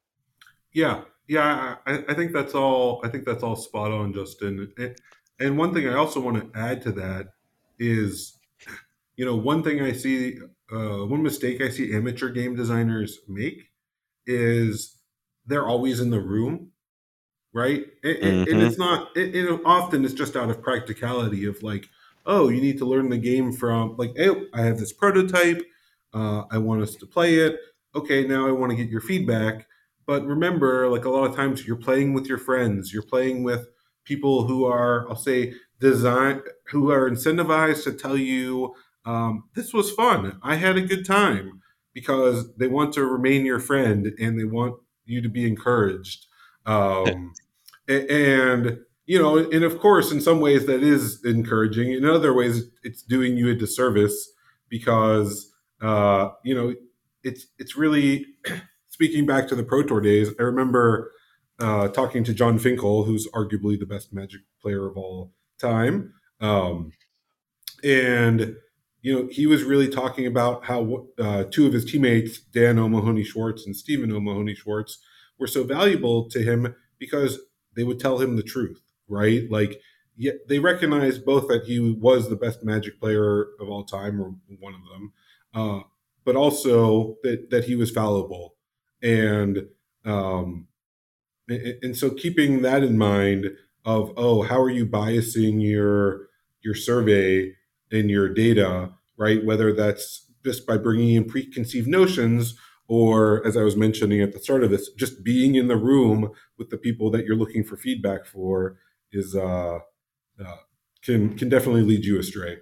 Yeah. Yeah i, I think that's all i think that's all spot on justin. And, and one thing i also want to add to that is you know one thing i see uh, one mistake i see amateur game designers make is they're always in the room right? And, mm-hmm. and it's not. It, it, often it's just out of practicality of like, oh, you need to learn the game from like, hey, I have this prototype. Uh, I want us to play it. Okay, now I want to get your feedback. But remember, like a lot of times, you're playing with your friends. You're playing with people who are, I'll say, design who are incentivized to tell you um, this was fun. I had a good time because they want to remain your friend and they want you to be encouraged. Um, and you know, and of course, in some ways that is encouraging. In other ways, it's doing you a disservice because uh, you know it's it's really speaking back to the Pro Tour days. I remember uh, talking to Jon Finkel, who's arguably the best Magic player of all time, um, and you know he was really talking about how uh, two of his teammates, Dan O'Mahoney Schwartz and Stephen O'Mahoney Schwartz, were so valuable to him because they would tell him the truth, right? Like yeah, they recognized both that he was the best Magic player of all time, or one of them, uh, but also that that he was fallible, and um, and so keeping that in mind of oh, how are you biasing your your survey and your data, right? Whether that's just by bringing in preconceived notions or as I was mentioning at the start of this, just being in the room with the people that you're looking for feedback for is uh, uh, can can definitely lead you astray.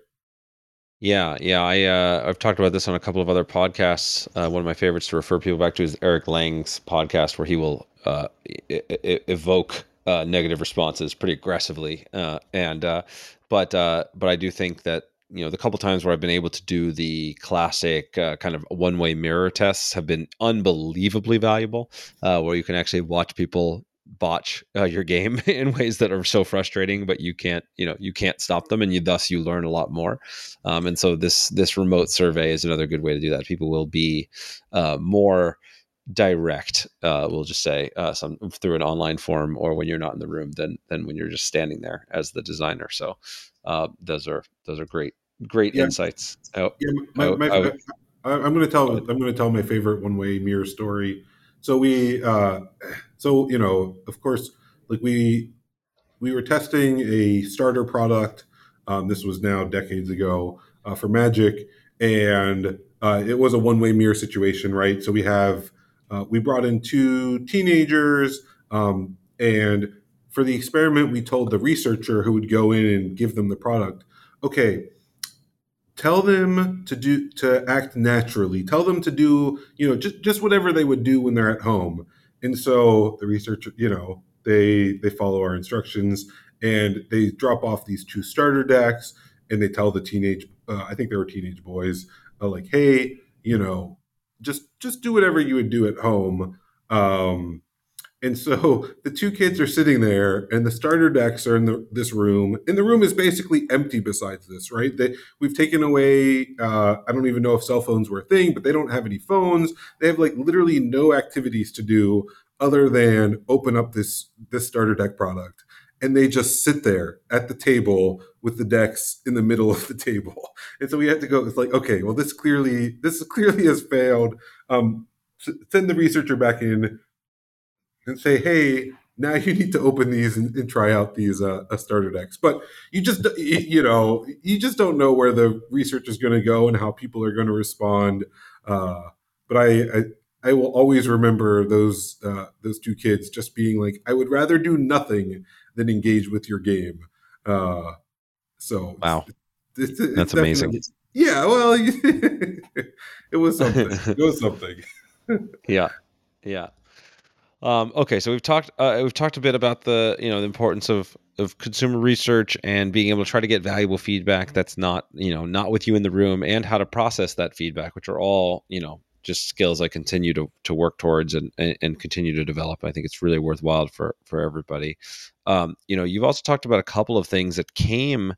Yeah, yeah. I uh, I've talked about this on a couple of other podcasts. Uh, one of my favorites to refer people back to is Eric Lang's podcast, where he will uh, evoke uh, negative responses pretty aggressively. And but but I do think that you know the couple times where I've been able to do the classic uh, kind of one way mirror tests have been unbelievably valuable, uh, where you can actually watch people botch uh, your game in ways that are so frustrating, but you can't you know you can't stop them, and you thus you learn a lot more. Um, and so this this remote survey is another good way to do that. People will be uh, more direct uh, we'll just say uh, some through an online form or when you're not in the room than than when you're just standing there as the designer so uh, those are those are great great yeah. insights. I, yeah, my, I, my, I, am going to tell I'm going to tell my favorite one way mirror story. So we, uh, so you know, of course, like we we were testing a starter product. Um, this was now decades ago uh, for Magic, and uh, it was a one way mirror situation, right? So we have uh, we brought in two teenagers, um, and for the experiment, we told the researcher who would go in and give them the product, okay, tell them to do to act naturally. Tell them to do you know just just whatever they would do when they're at home. And so the researcher you know they they follow our instructions and they drop off these two starter decks and they tell the teenage uh, i think they were teenage boys uh, like hey you know just just do whatever you would do at home. Um and so the two kids are sitting there, and the starter decks are in the, this room, and the room is basically empty. Besides this, right? They, we've taken away. Uh, I don't even know if cell phones were a thing, but they don't have any phones. They have like literally no activities to do other than open up this this starter deck product, and they just sit there at the table with the decks in the middle of the table. And so we had to go. It's like, okay, well, this clearly this clearly has failed. Um, send the researcher back in and say, hey, now you need to open these and, and try out these uh, starter decks. But you just, you know, you just don't know where the research is going to go and how people are going to respond. Uh, but I, I, I, will always remember those uh, those two kids just being like, I would rather do nothing than engage with your game. Uh, so wow, it's, it's, it's that's amazing. Yeah, well, it was something. it was something. yeah, yeah. Um, okay, so we've talked uh, we've talked a bit about the you know the importance of of consumer research and being able to try to get valuable feedback that's not you know not with you in the room and how to process that feedback, which are all you know just skills I continue to to work towards and and, and continue to develop. I think it's really worthwhile for for everybody. Um, you know, you've also talked about a couple of things that came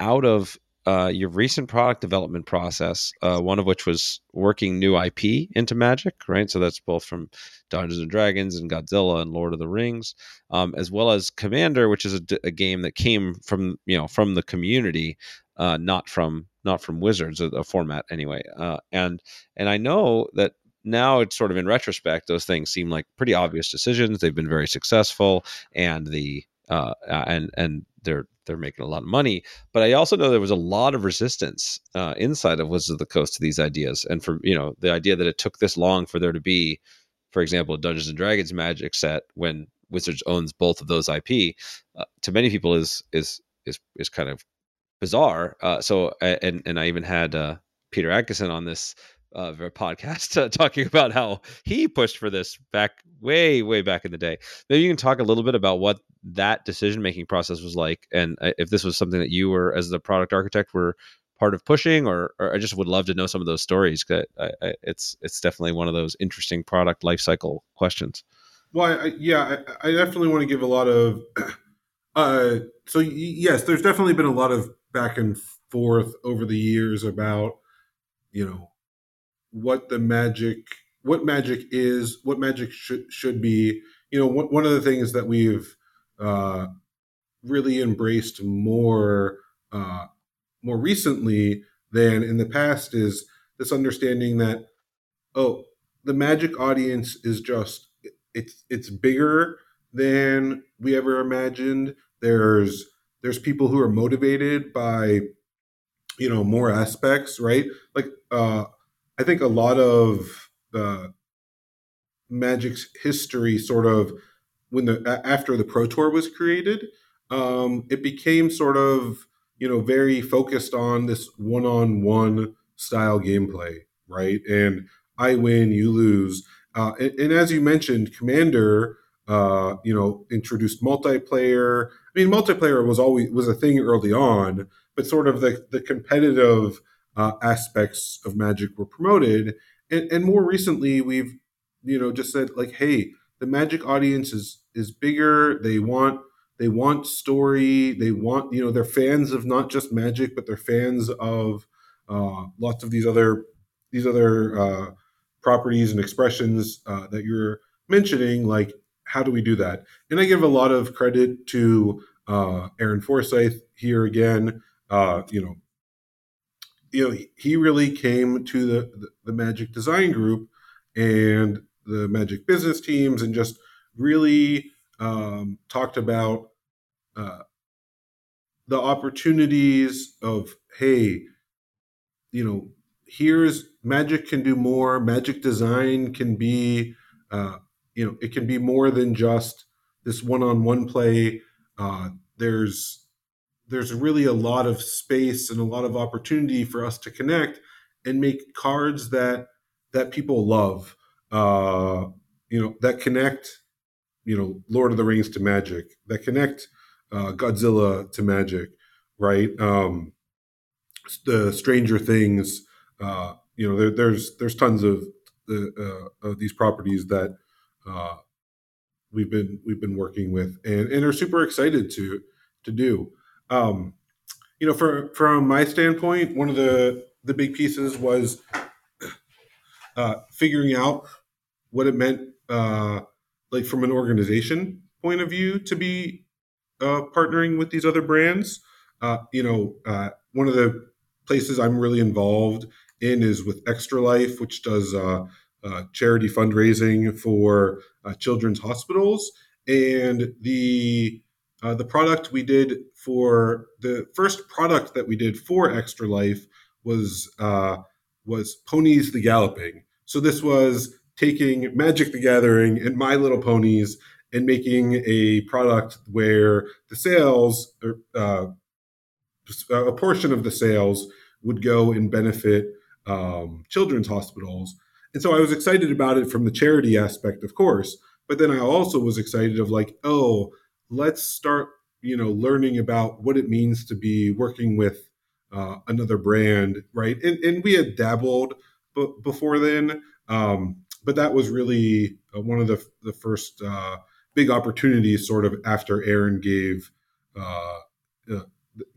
out of uh, your recent product development process, uh, one of which was working new IP into Magic, right? So that's both from Dungeons and Dragons and Godzilla and Lord of the Rings, um, as well as Commander, which is a, a, game that came from you know from the community, uh, not from not from Wizards, a, a format anyway. Uh, and and I know that now it's sort of in retrospect, those things seem like pretty obvious decisions. They've been very successful, and the uh, and and they're they're making a lot of money. But I also know there was a lot of resistance uh, inside of Wizards of the Coast to these ideas, and for you know the idea that it took this long for there to be, for example, a Dungeons and Dragons Magic set when Wizards owns both of those IP, uh, to many people is is is is kind of bizarre. Uh, so and and I even had uh, Peter Atkinson on this uh, podcast uh, talking about how he pushed for this back way way back in the day. Maybe you can talk a little bit about what that decision making process was like and uh, if this was something that you were as the product architect were part of pushing or, or i just would love to know some of those stories because it's it's definitely one of those interesting product life cycle questions. Well I, yeah I, I, definitely want to give a lot of uh so yes there's definitely been a lot of back and forth over the years about you know what the magic what magic is, what magic should should be. You know, one of the things that we've uh, really embraced more uh, more recently than in the past is this understanding that oh the magic audience is just it's it's bigger than we ever imagined there's there's people who are motivated by you know more aspects right like uh i think a lot of magic's history sort of when the after the pro tour was created um it became sort of you know very focused on this one-on-one style gameplay right and i win you lose uh, and, and as you mentioned commander uh, you know, introduced multiplayer. I mean, multiplayer was always was a thing early on, but sort of the the competitive uh, aspects of Magic were promoted, and, and more recently we've you know just said like, hey, the Magic audience is is bigger. They want they want story. They want you know they're fans of not just Magic, but they're fans of uh, lots of these other these other uh, properties and expressions uh, that you're mentioning, like how do we do that? And I give a lot of credit to uh, Aaron Forsythe here again. Uh, you know, you know, he really came to the, the, the Magic Design Group and the Magic business teams, and just really um, talked about uh, the opportunities of hey, you know, here's Magic can do more. Magic Design can be uh, you know it can be more than just this one-on-one play uh, there's there's really a lot of space and a lot of opportunity for us to connect and make cards that that people love uh, you know that connect you know lord of the rings to magic that connect uh, godzilla to magic right um, the stranger things uh, you know there, there's there's tons of the uh, of these properties that uh, we've been we've been working with and, and are super excited to to do. Um, you know, for, from my standpoint, one of the the big pieces was uh, figuring out what it meant, uh, like from an organization point of view, to be uh, partnering with these other brands. Uh, you know, uh, one of the places I'm really involved in is with Extra Life, which does uh, charity fundraising for children's hospitals, and the uh, the product we did for the first product that we did for Extra Life was uh, was Ponies the Galloping. So this was taking Magic the Gathering and My Little Ponies and making a product where the sales, or, uh, a portion of the sales, would go and benefit um, children's hospitals and so I was excited about it from the charity aspect, of course, but then I also was excited of like, oh, let's start, you know, learning about what it means to be working with uh, another brand, right? And, and we had dabbled b- before then, um, but that was really uh, one of the the first uh, big opportunities, sort of after Aaron gave uh, uh,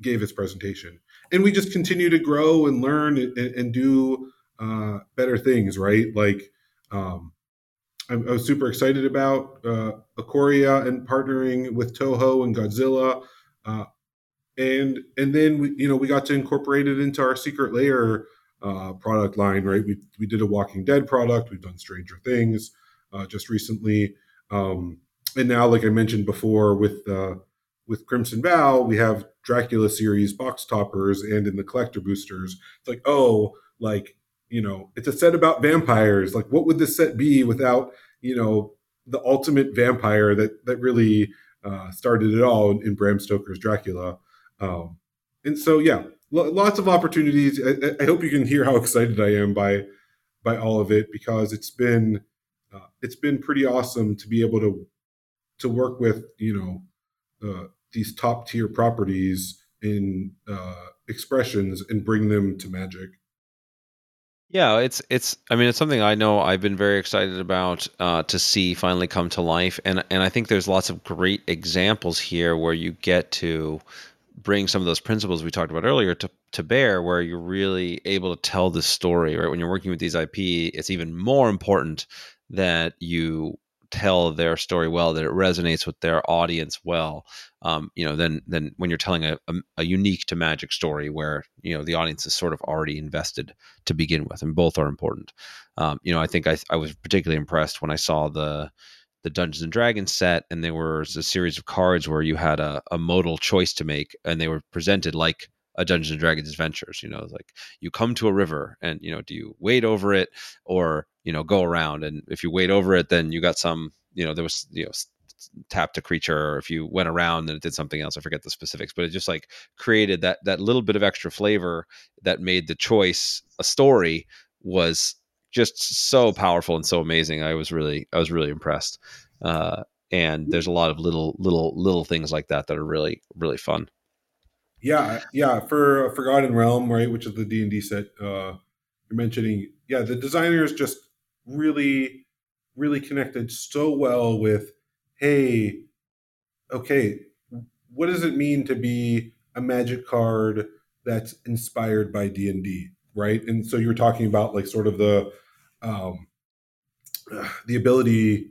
gave his presentation, and we just continue to grow and learn and, and do uh, better things, right? Like, um, I, I was super excited about uh, Ikoria and partnering with Toho and Godzilla, uh, and and then we, you know we got to incorporate it into our Secret Lair uh, product line, right? We we did a Walking Dead product. We've done Stranger Things uh, just recently, um, and now, like I mentioned before, with uh, with Crimson Vow, we have Dracula series box toppers, and in the collector boosters, it's like oh, like you know, it's a set about vampires. Like, what would this set be without, you know, the ultimate vampire that that really uh, started it all in, in Bram Stoker's Dracula? Um, and so, yeah, lo- lots of opportunities. I, I, hope you can hear how excited I am by by all of it because it's been uh, it's been pretty awesome to be able to to work with you know uh, these top tier properties in uh, expressions and bring them to Magic. Yeah, it's it's. I mean, it's something I know I've been very excited about uh, to see finally come to life, and and I think there's lots of great examples here where you get to bring some of those principles we talked about earlier to to bear, where you're really able to tell the story. Right, when you're working with these IP, it's even more important that you tell their story well, that it resonates with their audience well, um, you know, then then when you're telling a, a, a, unique to Magic story where you know the audience is sort of already invested to begin with, and both are important. Um, you know, I think I, I was particularly impressed when I saw the the Dungeons and Dragons set, and there was a series of cards where you had a, a modal choice to make, and they were presented like a Dungeons and Dragons adventures. You know, like you come to a river, and you know, do you wade over it or you know go around? And if you wade over it, then you got some. You know, there was you know tapped a creature or if you went around and it did something else i forget the specifics but it just like created that that little bit of extra flavor that made the choice a story was just so powerful and so amazing i was really i was really impressed uh, and there's a lot of little little little things like that that are really really fun yeah yeah for forgotten realm right which is the d&d set uh you're mentioning yeah the designers just really really connected so well with hey, okay, what does it mean to be a magic card that's inspired by D&D, right? And so you were talking about like sort of the um the ability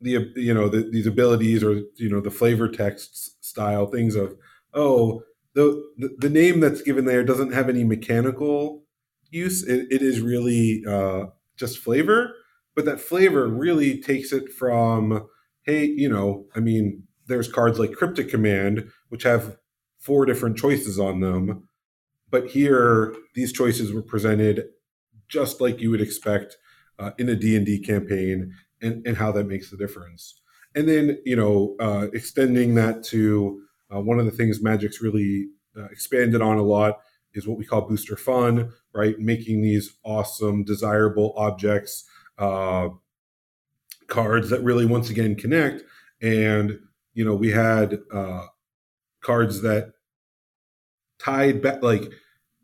the you know the, these abilities or you know the flavor text style things of oh the, the, name that's given there doesn't have any mechanical use it, it is really uh, just flavor but that flavor really takes it from hey, you know, I mean, there's cards like Cryptic Command, which have four different choices on them. But here, these choices were presented just like you would expect uh, in a D&D campaign and, and how that makes the difference. And then, you know, uh, extending that to uh, one of the things Magic's really uh, expanded on a lot is what we call booster fun, right? Making these awesome, desirable objects uh, cards that really once again connect and you know we had uh cards that tied back like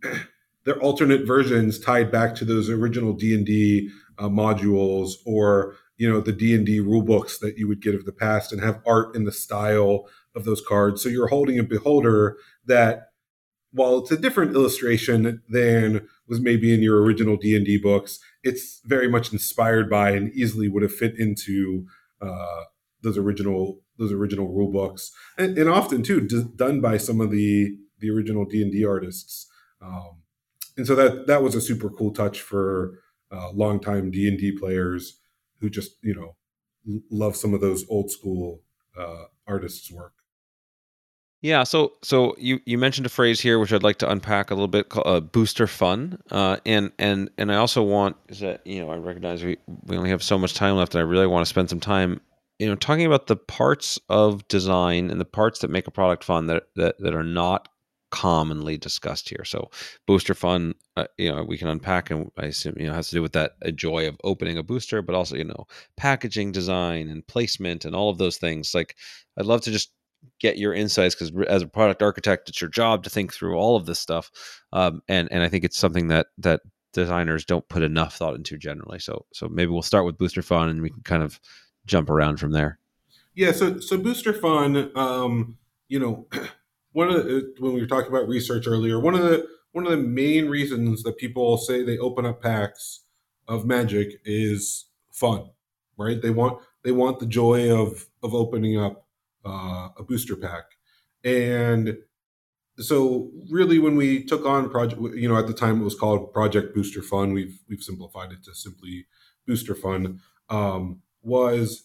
their alternate versions tied back to those original d&d uh, modules or you know the d&d rule books that you would get of the past and have art in the style of those cards so you're holding a beholder that while it's a different illustration than was maybe in your original d&d books it's very much inspired by and easily would have fit into uh, those original those original rule books, and, and often too d- done by some of the the original D and D artists. Um, and so that that was a super cool touch for uh, longtime D and D players who just you know love some of those old school uh, artists' work. Yeah, so so you you mentioned a phrase here which I'd like to unpack a little bit called uh, booster fun, uh, and and and I also want is that you know I recognize we we only have so much time left, and I really want to spend some time you know talking about the parts of design and the parts that make a product fun that that that are not commonly discussed here. So booster fun, uh, you know, we can unpack and I assume you know has to do with that a joy of opening a booster, but also you know packaging design and placement and all of those things. Like I'd love to just get your insights because as a product architect, it's your job to think through all of this stuff. Um, and and I think it's something that that designers don't put enough thought into generally. So so maybe we'll start with Booster Fun and we can kind of jump around from there. Yeah. So so Booster Fun, um, you know, one of the, when we were talking about research earlier, one of the one of the main reasons that people say they open up packs of Magic is fun, right? They want they want the joy of of opening up uh, a booster pack. And so really when we took on project you know at the time it was called project booster fun we've we've simplified it to simply booster fun um, was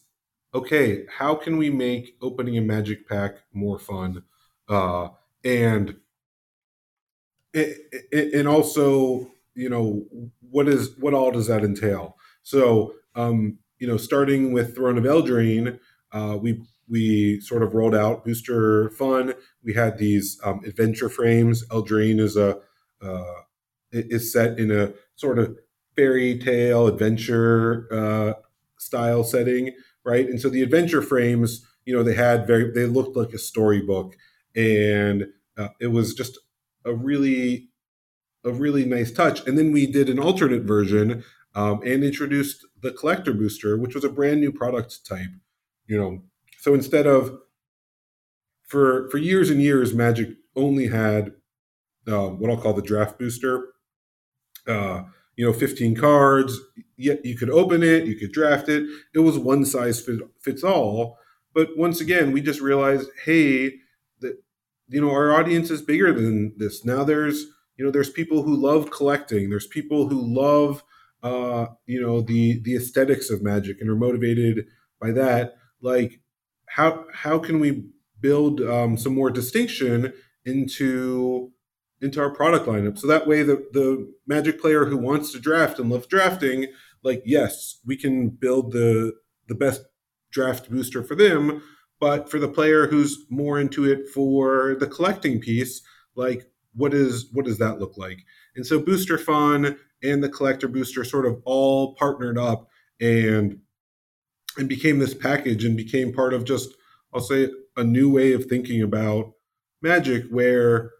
okay how can we make opening a magic pack more fun uh, and and also you know what is what all does that entail so um, you know starting with throne of eldraine uh, we we sort of rolled out Booster Fun. We had these um, adventure frames. Eldraine is a uh, is set in a sort of fairy tale adventure uh, style setting, right? And so the adventure frames, you know, they had very they looked like a storybook, and uh, it was just a really a really nice touch. And then we did an alternate version um, and introduced the collector booster, which was a brand new product type. You know, so instead of for for years and years, Magic only had uh, what I'll call the draft booster. Uh, you know 15 cards. Yet you could open it, you could draft it. It was one size fits all. But once again, we just realized, hey, that you know our audience is bigger than this. Now there's you know there's people who love collecting. There's people who love uh, you know the the aesthetics of magic and are motivated by that. Like how how can we build um, some more distinction into into our product lineup. So that way, the the Magic player who wants to draft and loves drafting, like yes, we can build the the best draft booster for them. But for the player who's more into it for the collecting piece, like what is what does that look like? And so Booster Fun and the Collector Booster sort of all partnered up and and became this package and became part of just I'll say a new way of thinking about magic where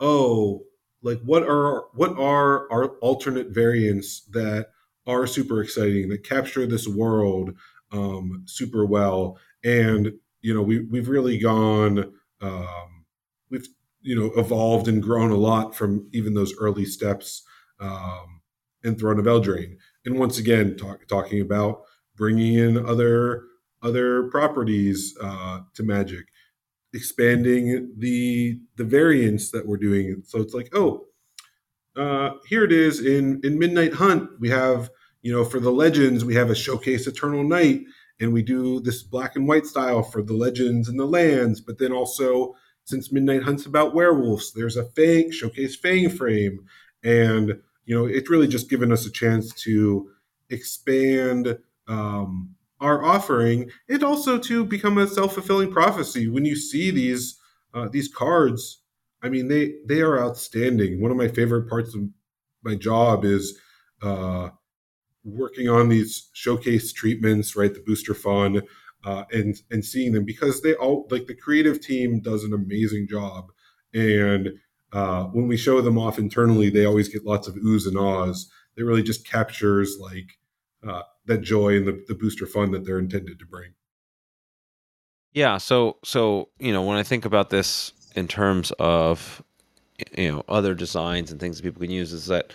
oh like what are what are our alternate variants that are super exciting that capture this world um, super well? And you know we, we've really gone um, we've you know evolved and grown a lot from even those early steps um, in throne of eldraine. And once again talk, talking about bringing in other other properties uh, to magic expanding the the variants that we're doing. So it's like, oh, uh, here it is in in Midnight Hunt. We have you know for the legends we have a showcase Eternal Night, and we do this black and white style for the legends and the lands. But then also since Midnight Hunt's about werewolves, there's a Fang showcase Fang frame, and you know it's really just given us a chance to expand. Um, our offering and also to become a self-fulfilling prophecy. When you see these uh, these cards i mean they they are outstanding. One of my favorite parts of my job is uh, working on these showcase treatments right the booster fun uh, and and seeing them because they all like the creative team does an amazing job. And uh, when we show them off internally they always get lots of oohs and ahs. It really just captures like uh, that joy and the, the booster fun that they're intended to bring. Yeah. So so you know when I think about this in terms of you know other designs and things that people can use is that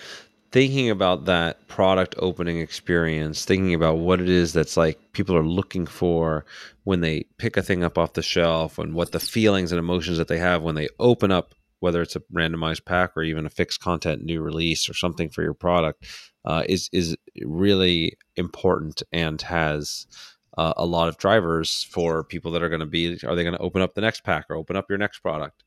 thinking about that product opening experience, thinking about what it is that's like people are looking for when they pick a thing up off the shelf and what the feelings and emotions that they have when they open up whether it's a randomized pack or even a fixed content new release or something for your product uh, is is really important and has uh, a lot of drivers for people that are going to be are they going to open up the next pack or open up your next product?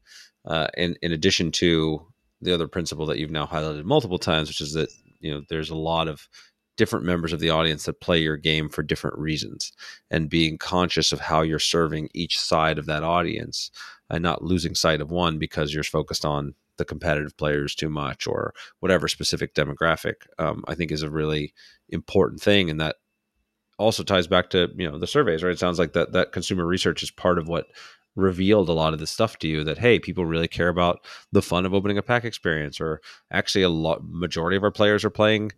Uh, in in addition to the other principle that you've now highlighted multiple times which is that you know there's a lot of different members of the audience that play your game for different reasons and being conscious of how you're serving each side of that audience and not losing sight of one because you're focused on the competitive players too much or whatever specific demographic um, i think is a really important thing and that also ties back to you know the surveys right? It sounds like that that consumer research is part of what revealed a lot of this stuff to you that hey people really care about the fun of opening a pack experience or actually a lot majority of our players are playing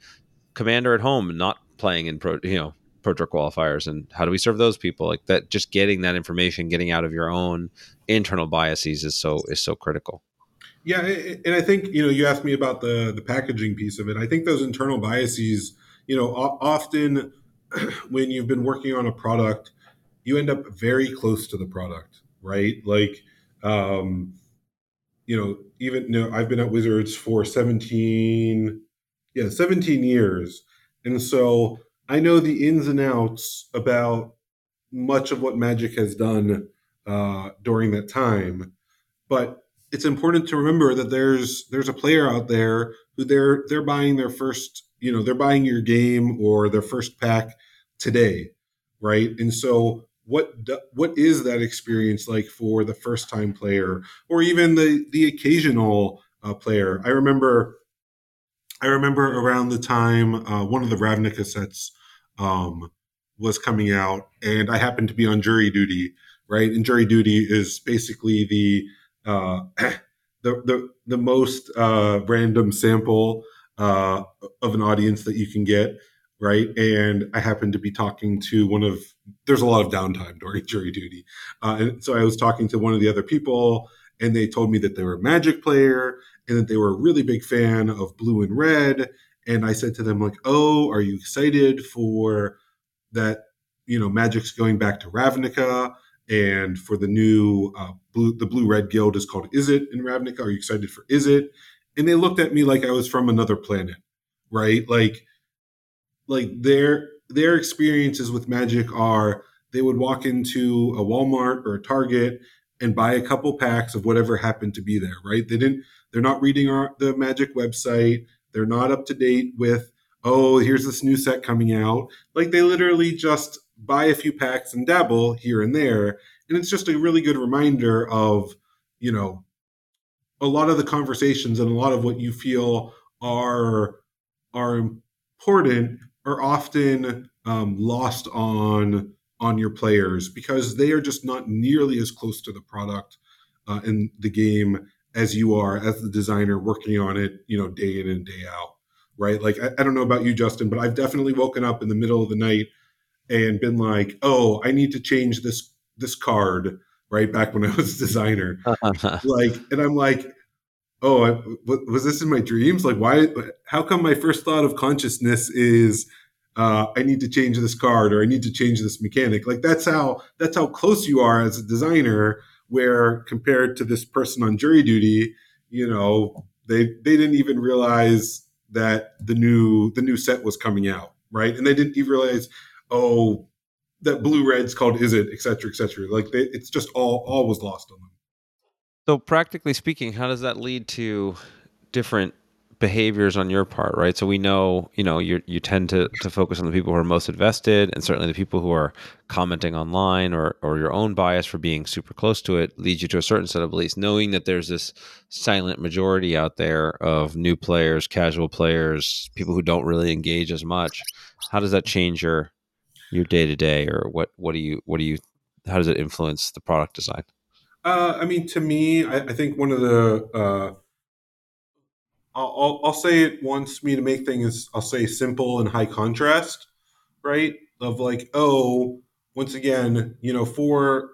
commander at home not playing in pro you know pro tour qualifiers and how do we serve those people like that just getting that information getting out of your own internal biases is so is so critical yeah, and I think you know you asked me about the the packaging piece of it. I think those internal biases, you know, often when you've been working on a product, you end up very close to the product, right? Like, um, you know, even you know, I've been at Wizards for seventeen, yeah, seventeen years, and so I know the ins and outs about much of what Magic has done uh, during that time, but it's important to remember that there's there's a player out there who they're they're buying their first you know they're buying your game or their first pack today right? And so what what is that experience like for the first time player or even the the occasional uh, player? I remember i remember around the time uh, one of the ravnica sets um, was coming out and i happened to be on jury duty right and jury duty is basically the uh, the, the the most uh, random sample uh, of an audience that you can get, right? And I happened to be talking to one of. There's a lot of downtime during jury duty, uh, and so I was talking to one of the other people, and they told me that they were a Magic player and that they were a really big fan of Blue and Red, and I said to them like, "Oh, are you excited for that? You know, Magic's going back to Ravnica, and for the new uh, blue, the Blue Red Guild is called Izzet in Ravnica. Are you excited for Izzet? And they looked at me like I was from another planet, right? Like, like their their experiences with Magic are they would walk into a Walmart or a Target and buy a couple packs of whatever happened to be there, right? They didn't they're not reading our the Magic website. They're not up to date with, oh, here's this new set coming out. Like they literally just buy a few packs and dabble here and there. And it's just a really good reminder of, you know, a lot of the conversations and a lot of what you feel are are important are often um, lost on on your players because they are just not nearly as close to the product uh, in the game as you are as the designer working on it, you know, day in and day out, right? Like, I, I don't know about you, Justin, but I've definitely woken up in the middle of the night and been like, oh, I need to change this this card, right? Back when I was a designer, like, and I'm like, oh, I, was this in my dreams? Like, why? How come my first thought of consciousness is uh, I need to change this card or I need to change this mechanic. Like that's how that's how close you are as a designer. Where compared to this person on jury duty, you know, they they didn't even realize that the new the new set was coming out, right? And they didn't even realize, oh, that blue red's called Izzet, et cetera, et cetera. Like they, it's just all all was lost on them. So practically speaking, how does that lead to different behaviors on your part, right? So we know, you know, you you tend to to focus on the people who are most invested, and certainly the people who are commenting online, or or your own bias for being super close to it leads you to a certain set of beliefs. Knowing that there's this silent majority out there of new players, casual players, people who don't really engage as much. How does that change your your day to day, or what what do you what do you how does it influence the product design? Uh, I mean, to me, I, I think one of the uh, I'll, I'll say it wants me to make things, I'll say simple and high contrast, right? Of like, oh, once again, you know, for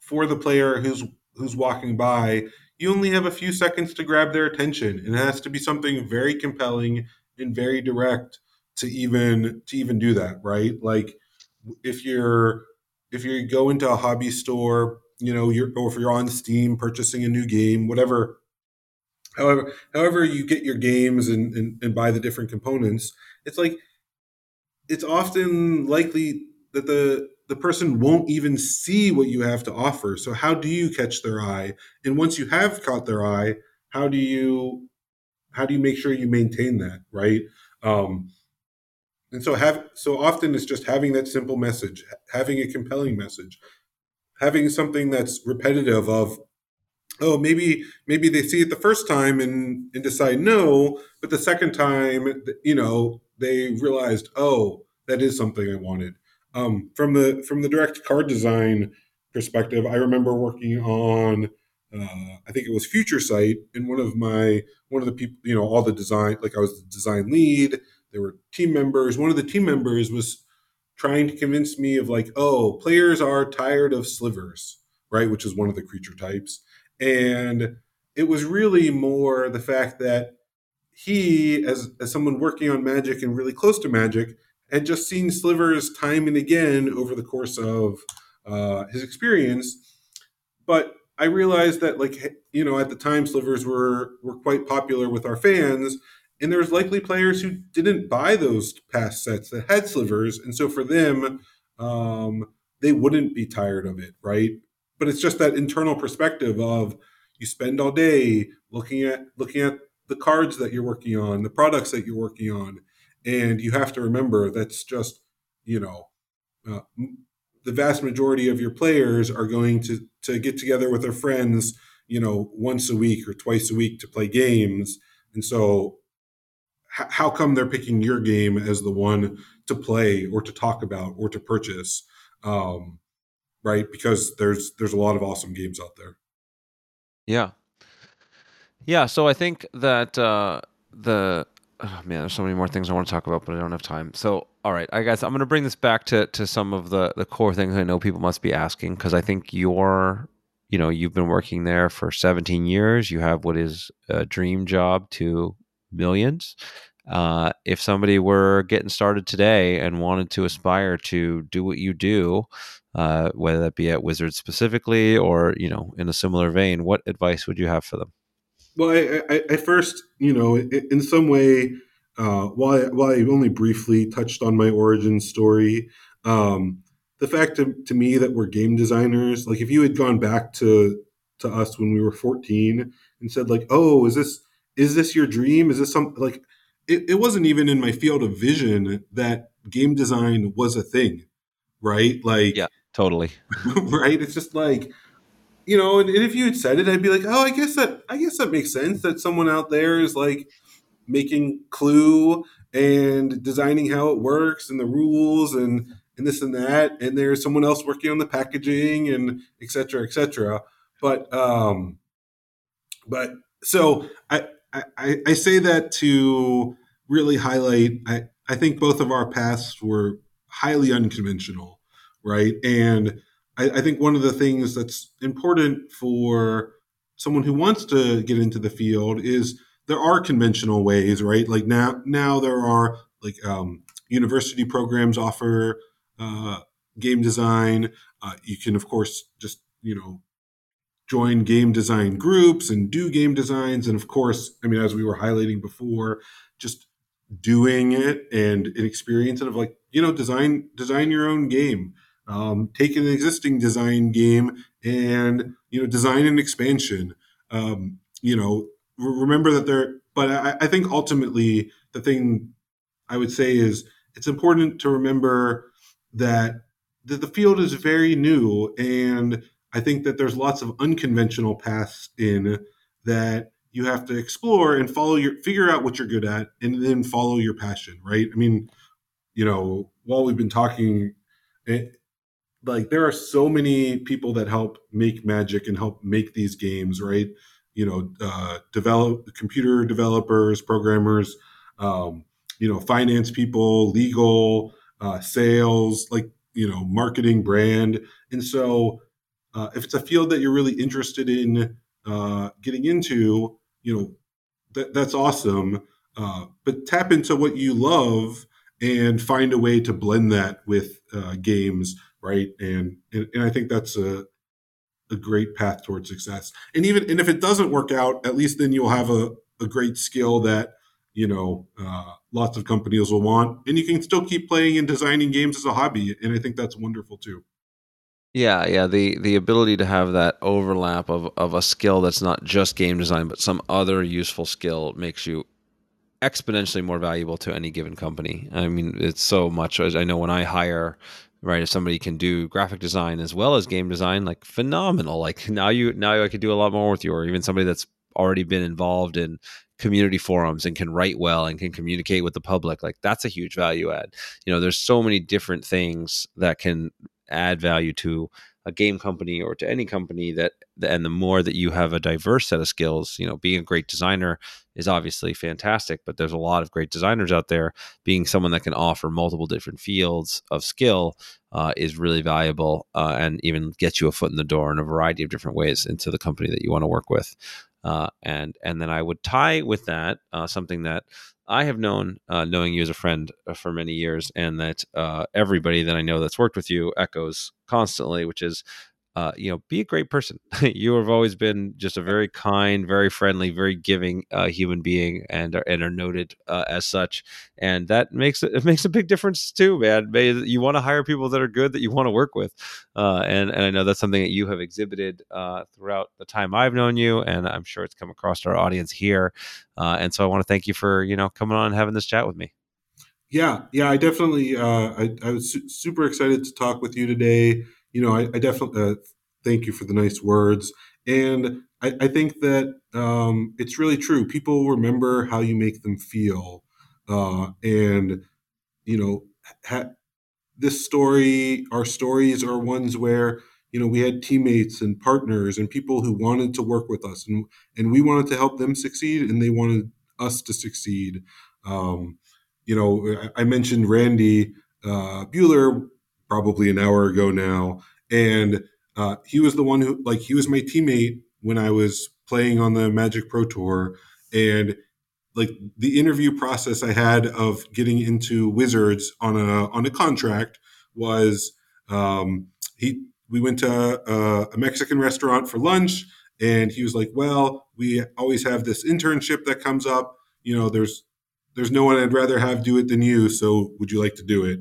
for the player who's who's walking by, you only have a few seconds to grab their attention. And it has to be something very compelling and very direct to even to even do that, right? Like if you're if you go into a hobby store, you know, you're or if you're on Steam purchasing a new game, whatever however however you get your games and, and, and buy the different components it's like it's often likely that the the person won't even see what you have to offer. So how do you catch their eye? And once you have caught their eye how do you how do you make sure you maintain that right? Um and so have so often it's just having that simple message having a compelling message having something that's repetitive of oh maybe maybe they see it the first time and and decide no but the second time you know they realized oh that is something i wanted. Um, from the from the direct card design perspective i remember working on uh, i think it was future sight and one of my one of the people you know all the design like i was the design lead there were team members one of the team members was trying to convince me of like oh players are tired of slivers right which is one of the creature types and it was really more the fact that he, as, as someone working on magic and really close to magic, had just seen slivers time and again over the course of uh, his experience. But I realized that, like, you know, at the time, slivers were were quite popular with our fans, and there's likely players who didn't buy those past sets that had slivers, and so for them, um, they wouldn't be tired of it, right? But it's just that internal perspective of you spend all day looking at looking at the cards that you're working on, the products that you're working on, and you have to remember that's just you know uh, the vast majority of your players are going to to get together with their friends you know once a week or twice a week to play games. And so how come they're picking your game as the one to play or to talk about or to purchase? Um, right? Because there's there's a lot of awesome games out there. Yeah. Yeah, so I think that uh, the oh man, there's so many more things I want to talk about, but I don't have time. So, all right, I guess I'm going to bring this back to to some of the the core things I know people must be asking because I think you're, you know, you've been working there for 17 years. You have what is a dream job to millions. uh, if somebody were getting started today and wanted to aspire to do what you do, uh, whether that be at Wizards specifically or you know in a similar vein, what advice would you have for them? Well, I, I, I first, you know, in some way, uh, while I, while I only briefly touched on my origin story, um, the fact to, to me that we're game designers, like if you had gone back to to us when we were 14 and said like, oh, is this is this your dream? Is this some like it, it wasn't even in my field of vision that game design was a thing, right? Like, yeah, totally, right. It's just like, you know, and, and if you had said it, I'd be like, oh, I guess that I guess that makes sense that someone out there is like making Clue and designing how it works and the rules and and this and that, and there's someone else working on the packaging and et cetera, et cetera. But um, but so I I, I say that to really highlight. I, I think both of our paths were highly unconventional, right? And I, I think one of the things that's important for someone who wants to get into the field is there are conventional ways, right? Like now, now there are like um, university programs offer uh, game design. Uh, you can, of course, just you know join game design groups and do game designs. And of course, I mean, as we were highlighting before, just doing it and an experience of like, you know, design design your own game. Um, take an existing design game and you know design an expansion. Um, you know, remember that there. But I, I think ultimately the thing I would say is it's important to remember that the, the field is very new and I think that there's lots of unconventional paths in that you have to explore and follow your figure out what you're good at and then follow your passion, right? I mean, you know, while we've been talking it, like there are so many people that help make magic and help make these games, right? You know, uh, develop computer developers, programmers, um, you know, finance people, legal, uh, sales, like you know, marketing, brand, and so uh, if it's a field that you're really interested in uh, getting into, you know, that, that's awesome. Uh, but tap into what you love and find a way to blend that with uh, games, right? And, and, and I think that's a a great path towards success. And even and if it doesn't work out, at least then you'll have a, a great skill that you know uh, lots of companies will want, and you can still keep playing and designing games as a hobby. And I think that's wonderful too. Yeah, yeah. The the ability to have that overlap of, of a skill that's not just game design, but some other useful skill makes you exponentially more valuable to any given company. I mean, it's so much. I know when I hire, right, if somebody can do graphic design as well as game design, like phenomenal. Like now you now I could do a lot more with you, or even somebody that's already been involved in community forums and can write well and can communicate with the public like that's a huge value add you know there's so many different things that can add value to a game company or to any company that and the more that you have a diverse set of skills you know being a great designer is obviously fantastic but there's a lot of great designers out there. Being someone that can offer multiple different fields of skill uh, is really valuable uh, and even gets you a foot in the door in a variety of different ways into the company that you want to work with. Uh, and and then I would tie with that uh, something that I have known, uh, knowing you as a friend uh, for many years, and that uh, everybody that I know that's worked with you echoes constantly, which is uh, you know, be a great person. you have always been just a very kind, very friendly, very giving uh, human being, and are, and are noted uh, as such. And that makes it makes a big difference too, man. You want to hire people that are good that you want to work with, uh, and and I know that's something that you have exhibited uh, throughout the time I've known you, and I'm sure it's come across to our audience here. Uh, and so I want to thank you for you know coming on and having this chat with me. Yeah, yeah, I definitely. I, I was su- super excited to talk with you today you know, I, I definitely uh, thank you for the nice words. And I, I think that um, it's really true. People remember how you make them feel. Uh, and, you know, ha- this story, our stories are ones where, you know, we had teammates and partners and people who wanted to work with us and, and we wanted to help them succeed and they wanted us to succeed. Um, you know, I mentioned Randy uh, Buehler probably an hour ago now, and uh, he was the one who like he was my teammate when I was playing on the Magic Pro Tour, and like the interview process I had of getting into Wizards on a on a contract was um, he we went to a, a Mexican restaurant for lunch and he was like, "Well, we always have this internship that comes up. You know, there's there's no one I'd rather have do it than you. So would you like to do it?"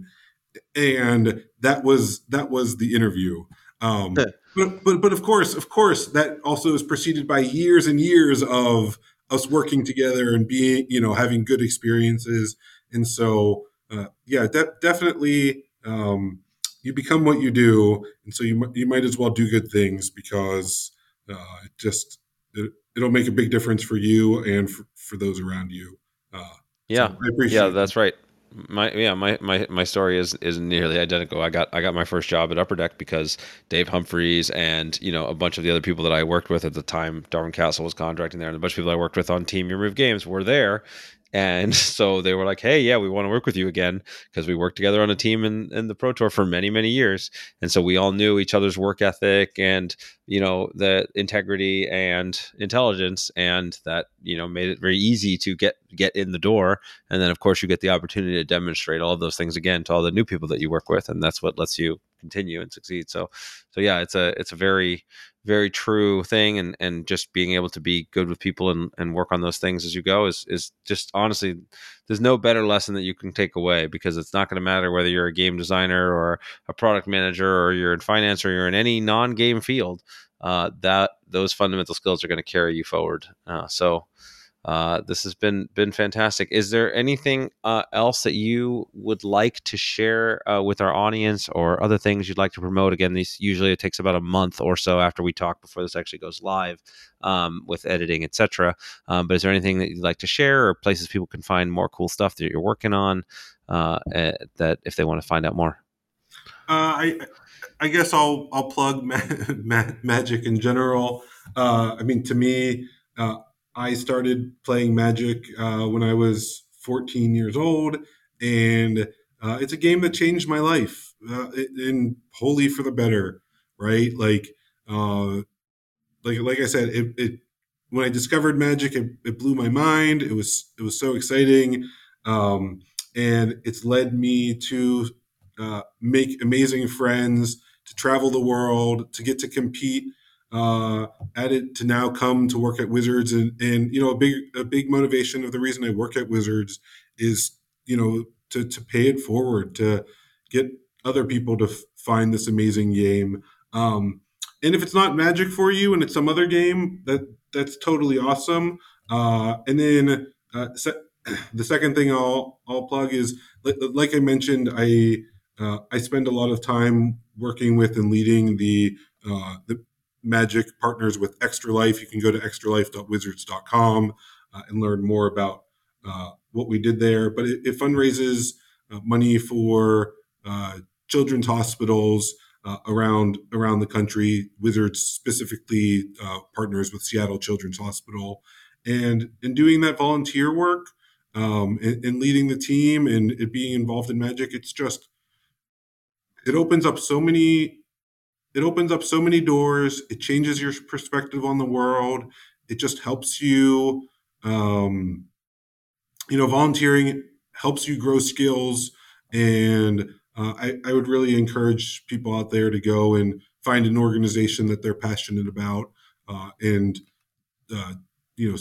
And that was that was the interview. Um, but, but but of course, of course, that also is preceded by years and years of us working together and being, you know, having good experiences. And so, uh, yeah, de- definitely, um, you become what you do, and so you you might as well do good things because uh, it just it, will make a big difference for you and for, for those around you. Uh, yeah, so yeah, that's right my yeah my, my my story is is nearly identical. I got I got my first job at Upper Deck because Dave Humpherys and you know a bunch of the other people that I worked with at the time. Darwin Kastle was contracting there, and a bunch of people I worked with on Team Your Move Games were there, and so they were like, "Hey, yeah, we want to work with you again because we worked together on a team in, in the Pro Tour for many, many years." And so we all knew each other's work ethic and you know the integrity and intelligence, and that you know made it very easy to get get in the door. And then, of course, you get the opportunity to demonstrate all of those things again to all the new people that you work with, and that's what lets you continue and succeed. So, so yeah, it's a it's a very very true thing and and just being able to be good with people and and work on those things as you go is is just honestly there's no better lesson that you can take away because it's not going to matter whether you're a game designer or a product manager or you're in finance or you're in any non-game field uh, that those fundamental skills are going to carry you forward uh, so uh, this has been been fantastic. Is there anything uh, else that you would like to share uh, with our audience, or other things you'd like to promote? Again, these usually it takes about a month or so after we talk before this actually goes live um, with editing, etc. Um, but is there anything that you'd like to share, or places people can find more cool stuff that you're working on? Uh, eh, that if they want to find out more. Uh, I I guess I'll I'll plug ma- ma- magic in general. I mean, to me. I started playing Magic uh, when I was 14 years old, and uh, it's a game that changed my life, uh, and wholly for the better. Right, like, uh, like, like I said, it, it when I discovered Magic, it, it, blew my mind. It was it was so exciting, um, and it's led me to uh, make amazing friends, to travel the world, to get to compete uh, added to now come to work at Wizards, and and you know a big a big motivation of the reason I work at Wizards is you know to to pay it forward to get other people to f- find this amazing game. Um, and if it's not Magic for you and it's some other game, that that's totally awesome. Uh, and then uh, se- the second thing I'll I'll plug is like, like I mentioned, I uh, I spend a lot of time working with and leading the uh, the Magic partners with Extra Life. You can go to extralife.wizards.com uh, and learn more about uh, what we did there. But it, it fundraises uh, money for uh, children's hospitals uh, around around the country. Wizards specifically uh, partners with Seattle Children's Hospital, and in doing that volunteer work um, and, and leading the team and being involved in Magic, it's just it opens up so many it opens up so many doors. It changes your perspective on the world. It just helps you, um, you know, volunteering helps you grow skills. And uh, I, I would really encourage people out there to go and find an organization that they're passionate about uh, and, uh, you know,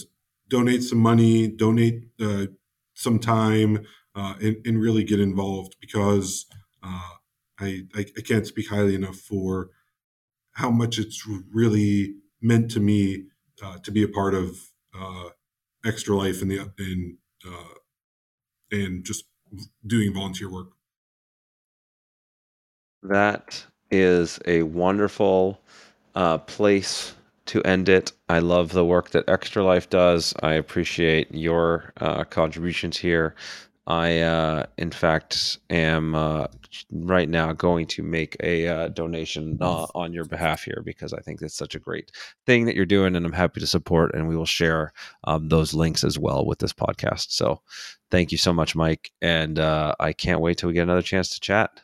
donate some money, donate uh, some time, uh, and, and, really get involved because uh, I, I, I can't speak highly enough for how much it's really meant to me uh, to be a part of uh, Extra Life and the and uh, and just doing volunteer work. That is a wonderful uh, place to end it. I love the work that Extra Life does. I appreciate your uh, contributions here. I, uh, in fact, am uh, right now going to make a uh, donation uh, on your behalf here because I think it's such a great thing that you're doing, and I'm happy to support. And we will share um, those links as well with this podcast. So, thank you so much, Mike, and uh, I can't wait till we get another chance to chat.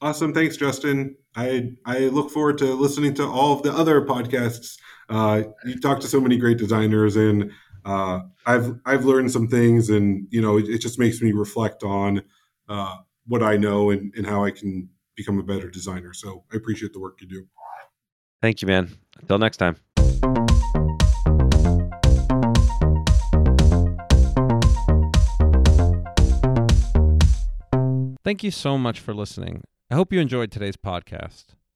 Awesome, thanks, Justin. I I look forward to listening to all of the other podcasts. Uh, you talk to so many great designers, and uh, I've I've learned some things, and you know, it, it just makes me reflect on uh, what I know and, and how I can become a better designer. So I appreciate the work you do. Thank you, man. Until next time. Thank you so much for listening. I hope you enjoyed today's podcast.